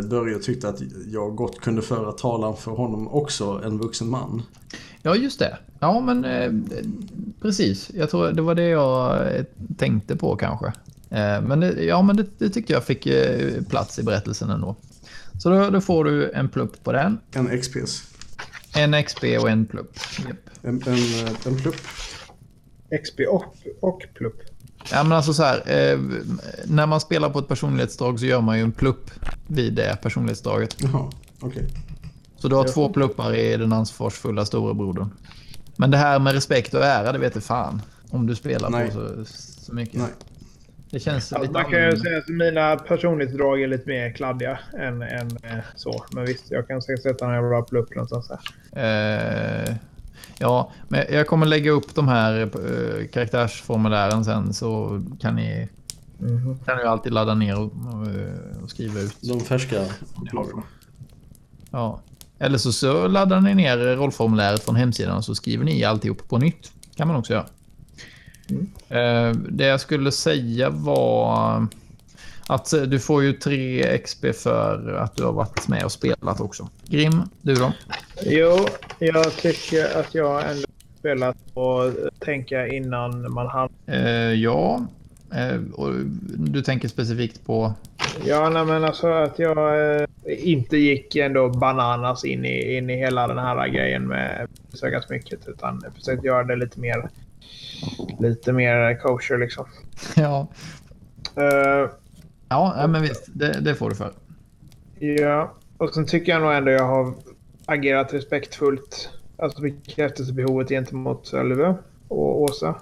Börje tyckte att jag gott kunde föra talan för honom också, en vuxen man. Ja, just det. Ja, men eh, precis. Jag tror det var det jag eh, tänkte på kanske. Eh, men det, ja, men det, det tyckte jag fick eh, plats i berättelsen ändå. Så då, då får du en plupp på den. En XPS. En XP och en plupp. Japp. En, en, en plupp. XP och, och plupp. Ja, men alltså så här, eh, när man spelar på ett personlighetsdrag så gör man ju en plupp vid det personlighetsdraget. Jaha, okej. Så du har två pluppar i den ansvarsfulla storebrodern. Men det här med respekt och ära, det vet du fan. Om du spelar Nej. på så, så mycket. Nej. Det känns Alltså, lite man kan ju annorlunda. säga att mina personlighetsdrag är lite mer kladdiga än, än eh, så. Men visst, jag kan säkert sätta en jävla plupp någonstans här. Eh, ja, men jag kommer lägga upp de här eh, karaktärsformulären sen så kan ni, Mhm. kan ni alltid ladda ner och, och, eh, och skriva ut. De färska. Ja. Eller så, så laddar ni ner rollformuläret från hemsidan och så skriver ni alltihop på nytt. kan man också göra. Eh, det jag skulle säga var att eh, du får ju 3 XP för att du har varit med och spelat också. Grim, du då? Jo, jag tycker att jag ändå spelat och tänka innan man hann. Eh, ja. Eh, och du tänker specifikt på... Ja, nej, men alltså att jag eh, inte gick ändå bananas in i, in i hela den här grejen med söka smycket utan försökte göra det lite mer lite mer kosher liksom. Ja, Eh, ja men visst. Det, det får du för. Ja, och sen tycker jag nog ändå jag har agerat respektfullt. Alltså bekräftelsebehovet gentemot Sölve och Åsa.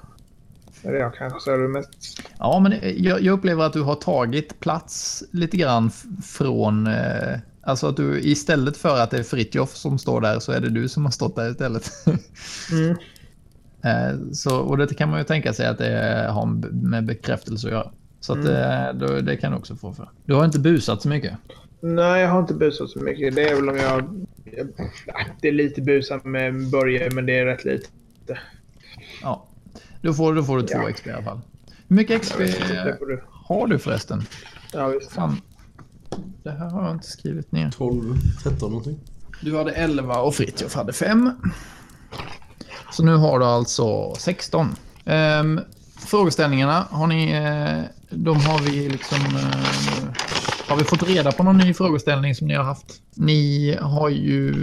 Eller jag kanske Sölve mest. Ja, men jag, jag upplever att du har tagit plats lite grann från... Eh, alltså att du istället för att det är Fritjof som står där så är det du som har stått där istället. Mm. eh, så, och det kan man ju tänka sig att det har med bekräftelse att göra. Så att, eh, då, det kan du också få för. Du har inte busat så mycket. Nej, jag har inte busat så mycket. Det är väl om jag... jag det är lite busat med Börje, men det är rätt lite. Ja. Då får, då får du två Ja. XP i alla fall. Hur mycket XP det du. har du förresten? Ja, visst. Fan. Det här har jag inte skrivit ner. 12, 13 någonting. Du hade 11 och Fritiof hade 5. Så nu har du alltså 16. Ehm, frågeställningarna har ni... Eh, de har vi liksom... Eh, har vi fått reda på någon ny frågeställning som ni har haft? Ni har ju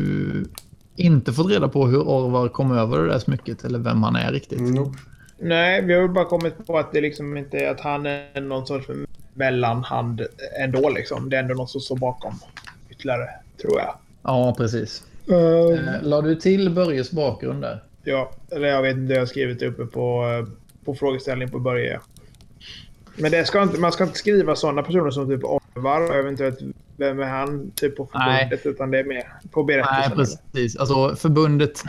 inte fått reda på hur Orvar kom över det där smycket eller vem han är riktigt. Nope. Nej, vi har bara kommit på att det liksom inte är att han är någon sorts mellanhand ändå liksom. Det är ändå någon som står bakom ytterligare, tror jag. Ja, precis. Uh, Eh, la du till Börjes bakgrund där? Ja, eller jag vet inte, jag har skrivit uppe på, eh, på frågeställning på början. Men det ska inte, man ska inte skriva sådana personer som typ Orvar och eventuellt vem är han typ på Nej. förbundet utan det är mer på Nej, berättelsen. precis. Alltså förbundet...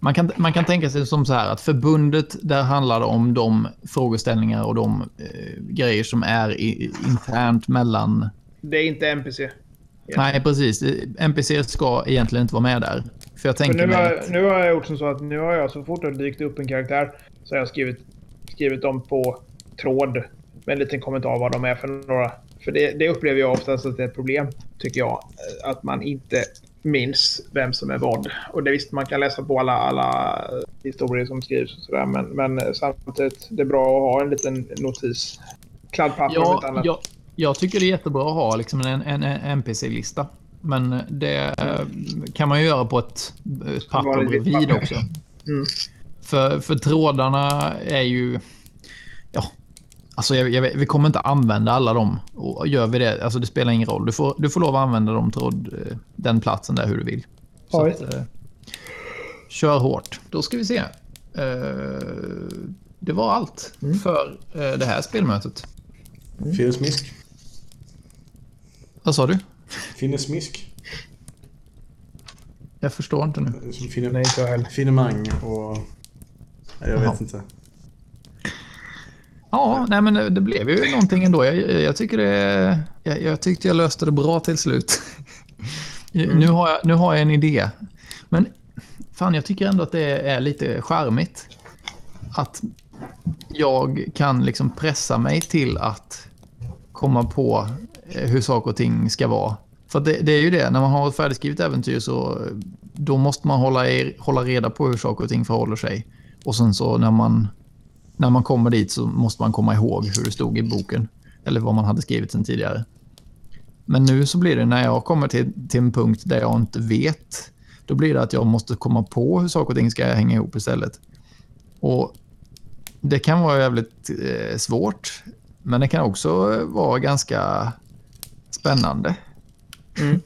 Man kan, man kan tänka sig som så här att förbundet, där handlar det om de frågeställningar och de eh, grejer som är i, internt mellan... Det är inte NPC. Nej, precis. NPC ska egentligen inte vara med där. För jag tänker nu, har, att... nu har jag gjort som så att nu har jag så fort det dykt upp en karaktär så har jag skrivit, skrivit dem på tråd med en liten kommentar vad de är för några. För det, det upplever jag oftast att det är ett problem, tycker jag. Att man inte minns vem som är vad. Och det visst, man kan läsa på alla, alla historier som skrivs och sådär. Men, men samtidigt, det är bra att ha en liten notis. Kladdpapper om inte Ja, annat. jag, jag tycker det är jättebra att ha liksom en, en, en NPC-lista. Men det kan man ju göra på ett, ett papper bredvid också. Mm. För, för trådarna är ju... Ja, alltså jag, jag, vi kommer inte använda alla dem. Och gör vi det, alltså det spelar ingen roll. Du får, du får lov att använda dem tråd, eh, den platsen där hur du vill. Så att, eh, kör hårt. Då ska vi se. Eh, det var allt för eh, det här spelmötet. Finnesmisk. Vad sa du? Finnesmisk. Jag förstår inte nu. Som finne, Nej, inte heller. finemang och... Nej, jag Jaha. vet inte. Ja, nej men det, blev ju någonting ändå. Jag, jag tycker det... Jag, jag tyckte jag löste det bra till slut. Nu, har jag, nu har jag en idé. Men fan, jag tycker ändå att det är lite charmigt. Att jag kan liksom pressa mig till att komma på Eh, hur saker och ting ska vara. För det, det är ju det, när man har ett färdigskrivet äventyr så då måste man hålla, er, hålla reda på hur saker och ting förhåller sig. Och sen så när man, när man kommer dit så måste man komma ihåg hur det stod i boken. Eller vad man hade skrivit sen tidigare. Men nu så blir det när jag kommer till, till en punkt där jag inte vet. Då blir det att jag måste komma på hur saker och ting ska hänga ihop istället. Och det kan vara jävligt eh, svårt. Men det kan också vara ganska spännande. Mm.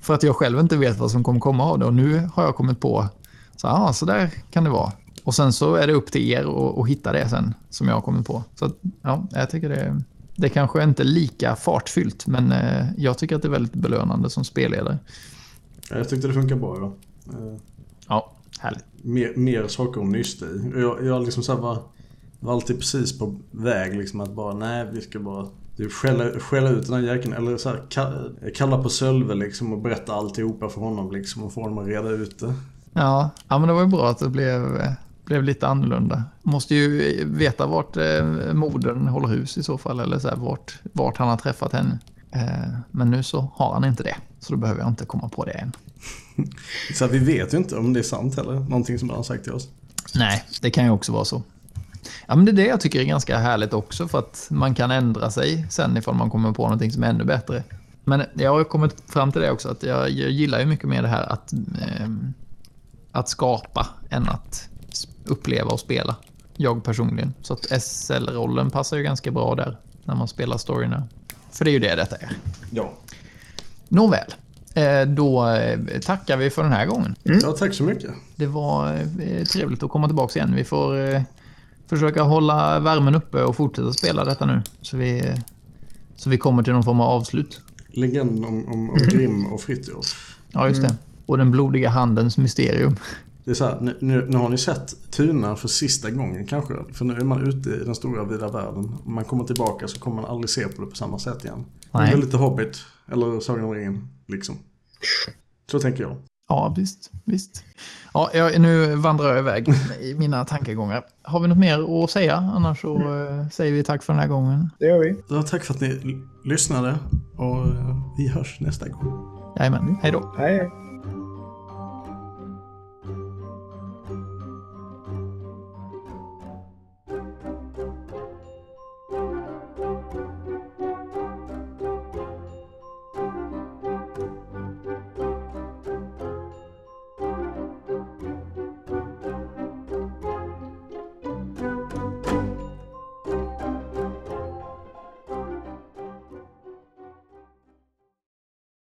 För att jag själv inte vet vad som kommer komma av det. Och nu har jag kommit på, så, ah, så där kan det vara. Och sen så är det upp till er att, hitta det sen, som jag har kommit på. Så att, ja, jag tycker det, det kanske inte är lika fartfyllt, men eh, jag tycker att det är väldigt belönande som spelledare. Jag tyckte det funkar bra idag. Eh, Ja, härligt. mer, mer saker att nysta i. Jag, jag liksom så här var, var alltid precis på väg liksom att bara nej vi ska bara skälla, skälla ut den här jäkeln eller så här, ka- kalla på Sölve liksom och berätta alltihopa för honom liksom och få honom att reda ut det. Ja, ja men det var ju bra att det blev, blev lite annorlunda. Måste ju veta vart eh, modern håller hus i så fall, eller så här, vart, vart han har träffat henne. Eh, men nu så har han inte det, så då behöver jag inte komma på det än. Så här, vi vet ju inte om det är sant heller. Någonting som han har sagt till oss. Nej, det kan ju också vara så. Ja, men det är det jag tycker är ganska härligt också, för att man kan ändra sig sen ifall man kommer på någonting som är ännu bättre. Men jag har kommit fram till det också, att jag, jag gillar ju mycket mer det här att, ehm, att skapa än att uppleva och spela. Jag personligen. Så att SL-rollen passar ju ganska bra där, när man spelar storyna. För det är ju det detta är. Ja. Nåväl, eh, då eh, tackar vi för den här gången. Ja, tack så mycket. Det var eh, trevligt att komma tillbaka igen. Vi får eh, försöka hålla värmen uppe och fortsätta spela detta nu. Så vi, så vi kommer till någon form av avslut. Legenden om, om, om Grim och Fritiof. Ja, just det. Och den blodiga handens mysterium. Det är så här, nu, nu, nu har ni sett Tuna för sista gången kanske. För nu är man ute i den stora vida världen. Om man kommer tillbaka så kommer man aldrig se på det på samma sätt igen. Nej. Det är lite Hobbit, eller Sagan om ringen, liksom. Så tänker jag. Ja, visst. visst. Ja, jag, nu vandrar jag iväg i mina tankegångar. Har vi något mer att säga? Annars så eh, säger vi tack för den här gången. Det gör vi. Ja, tack för att ni lyssnade och eh, vi hörs nästa gång. Jajamän, hej då. Hej.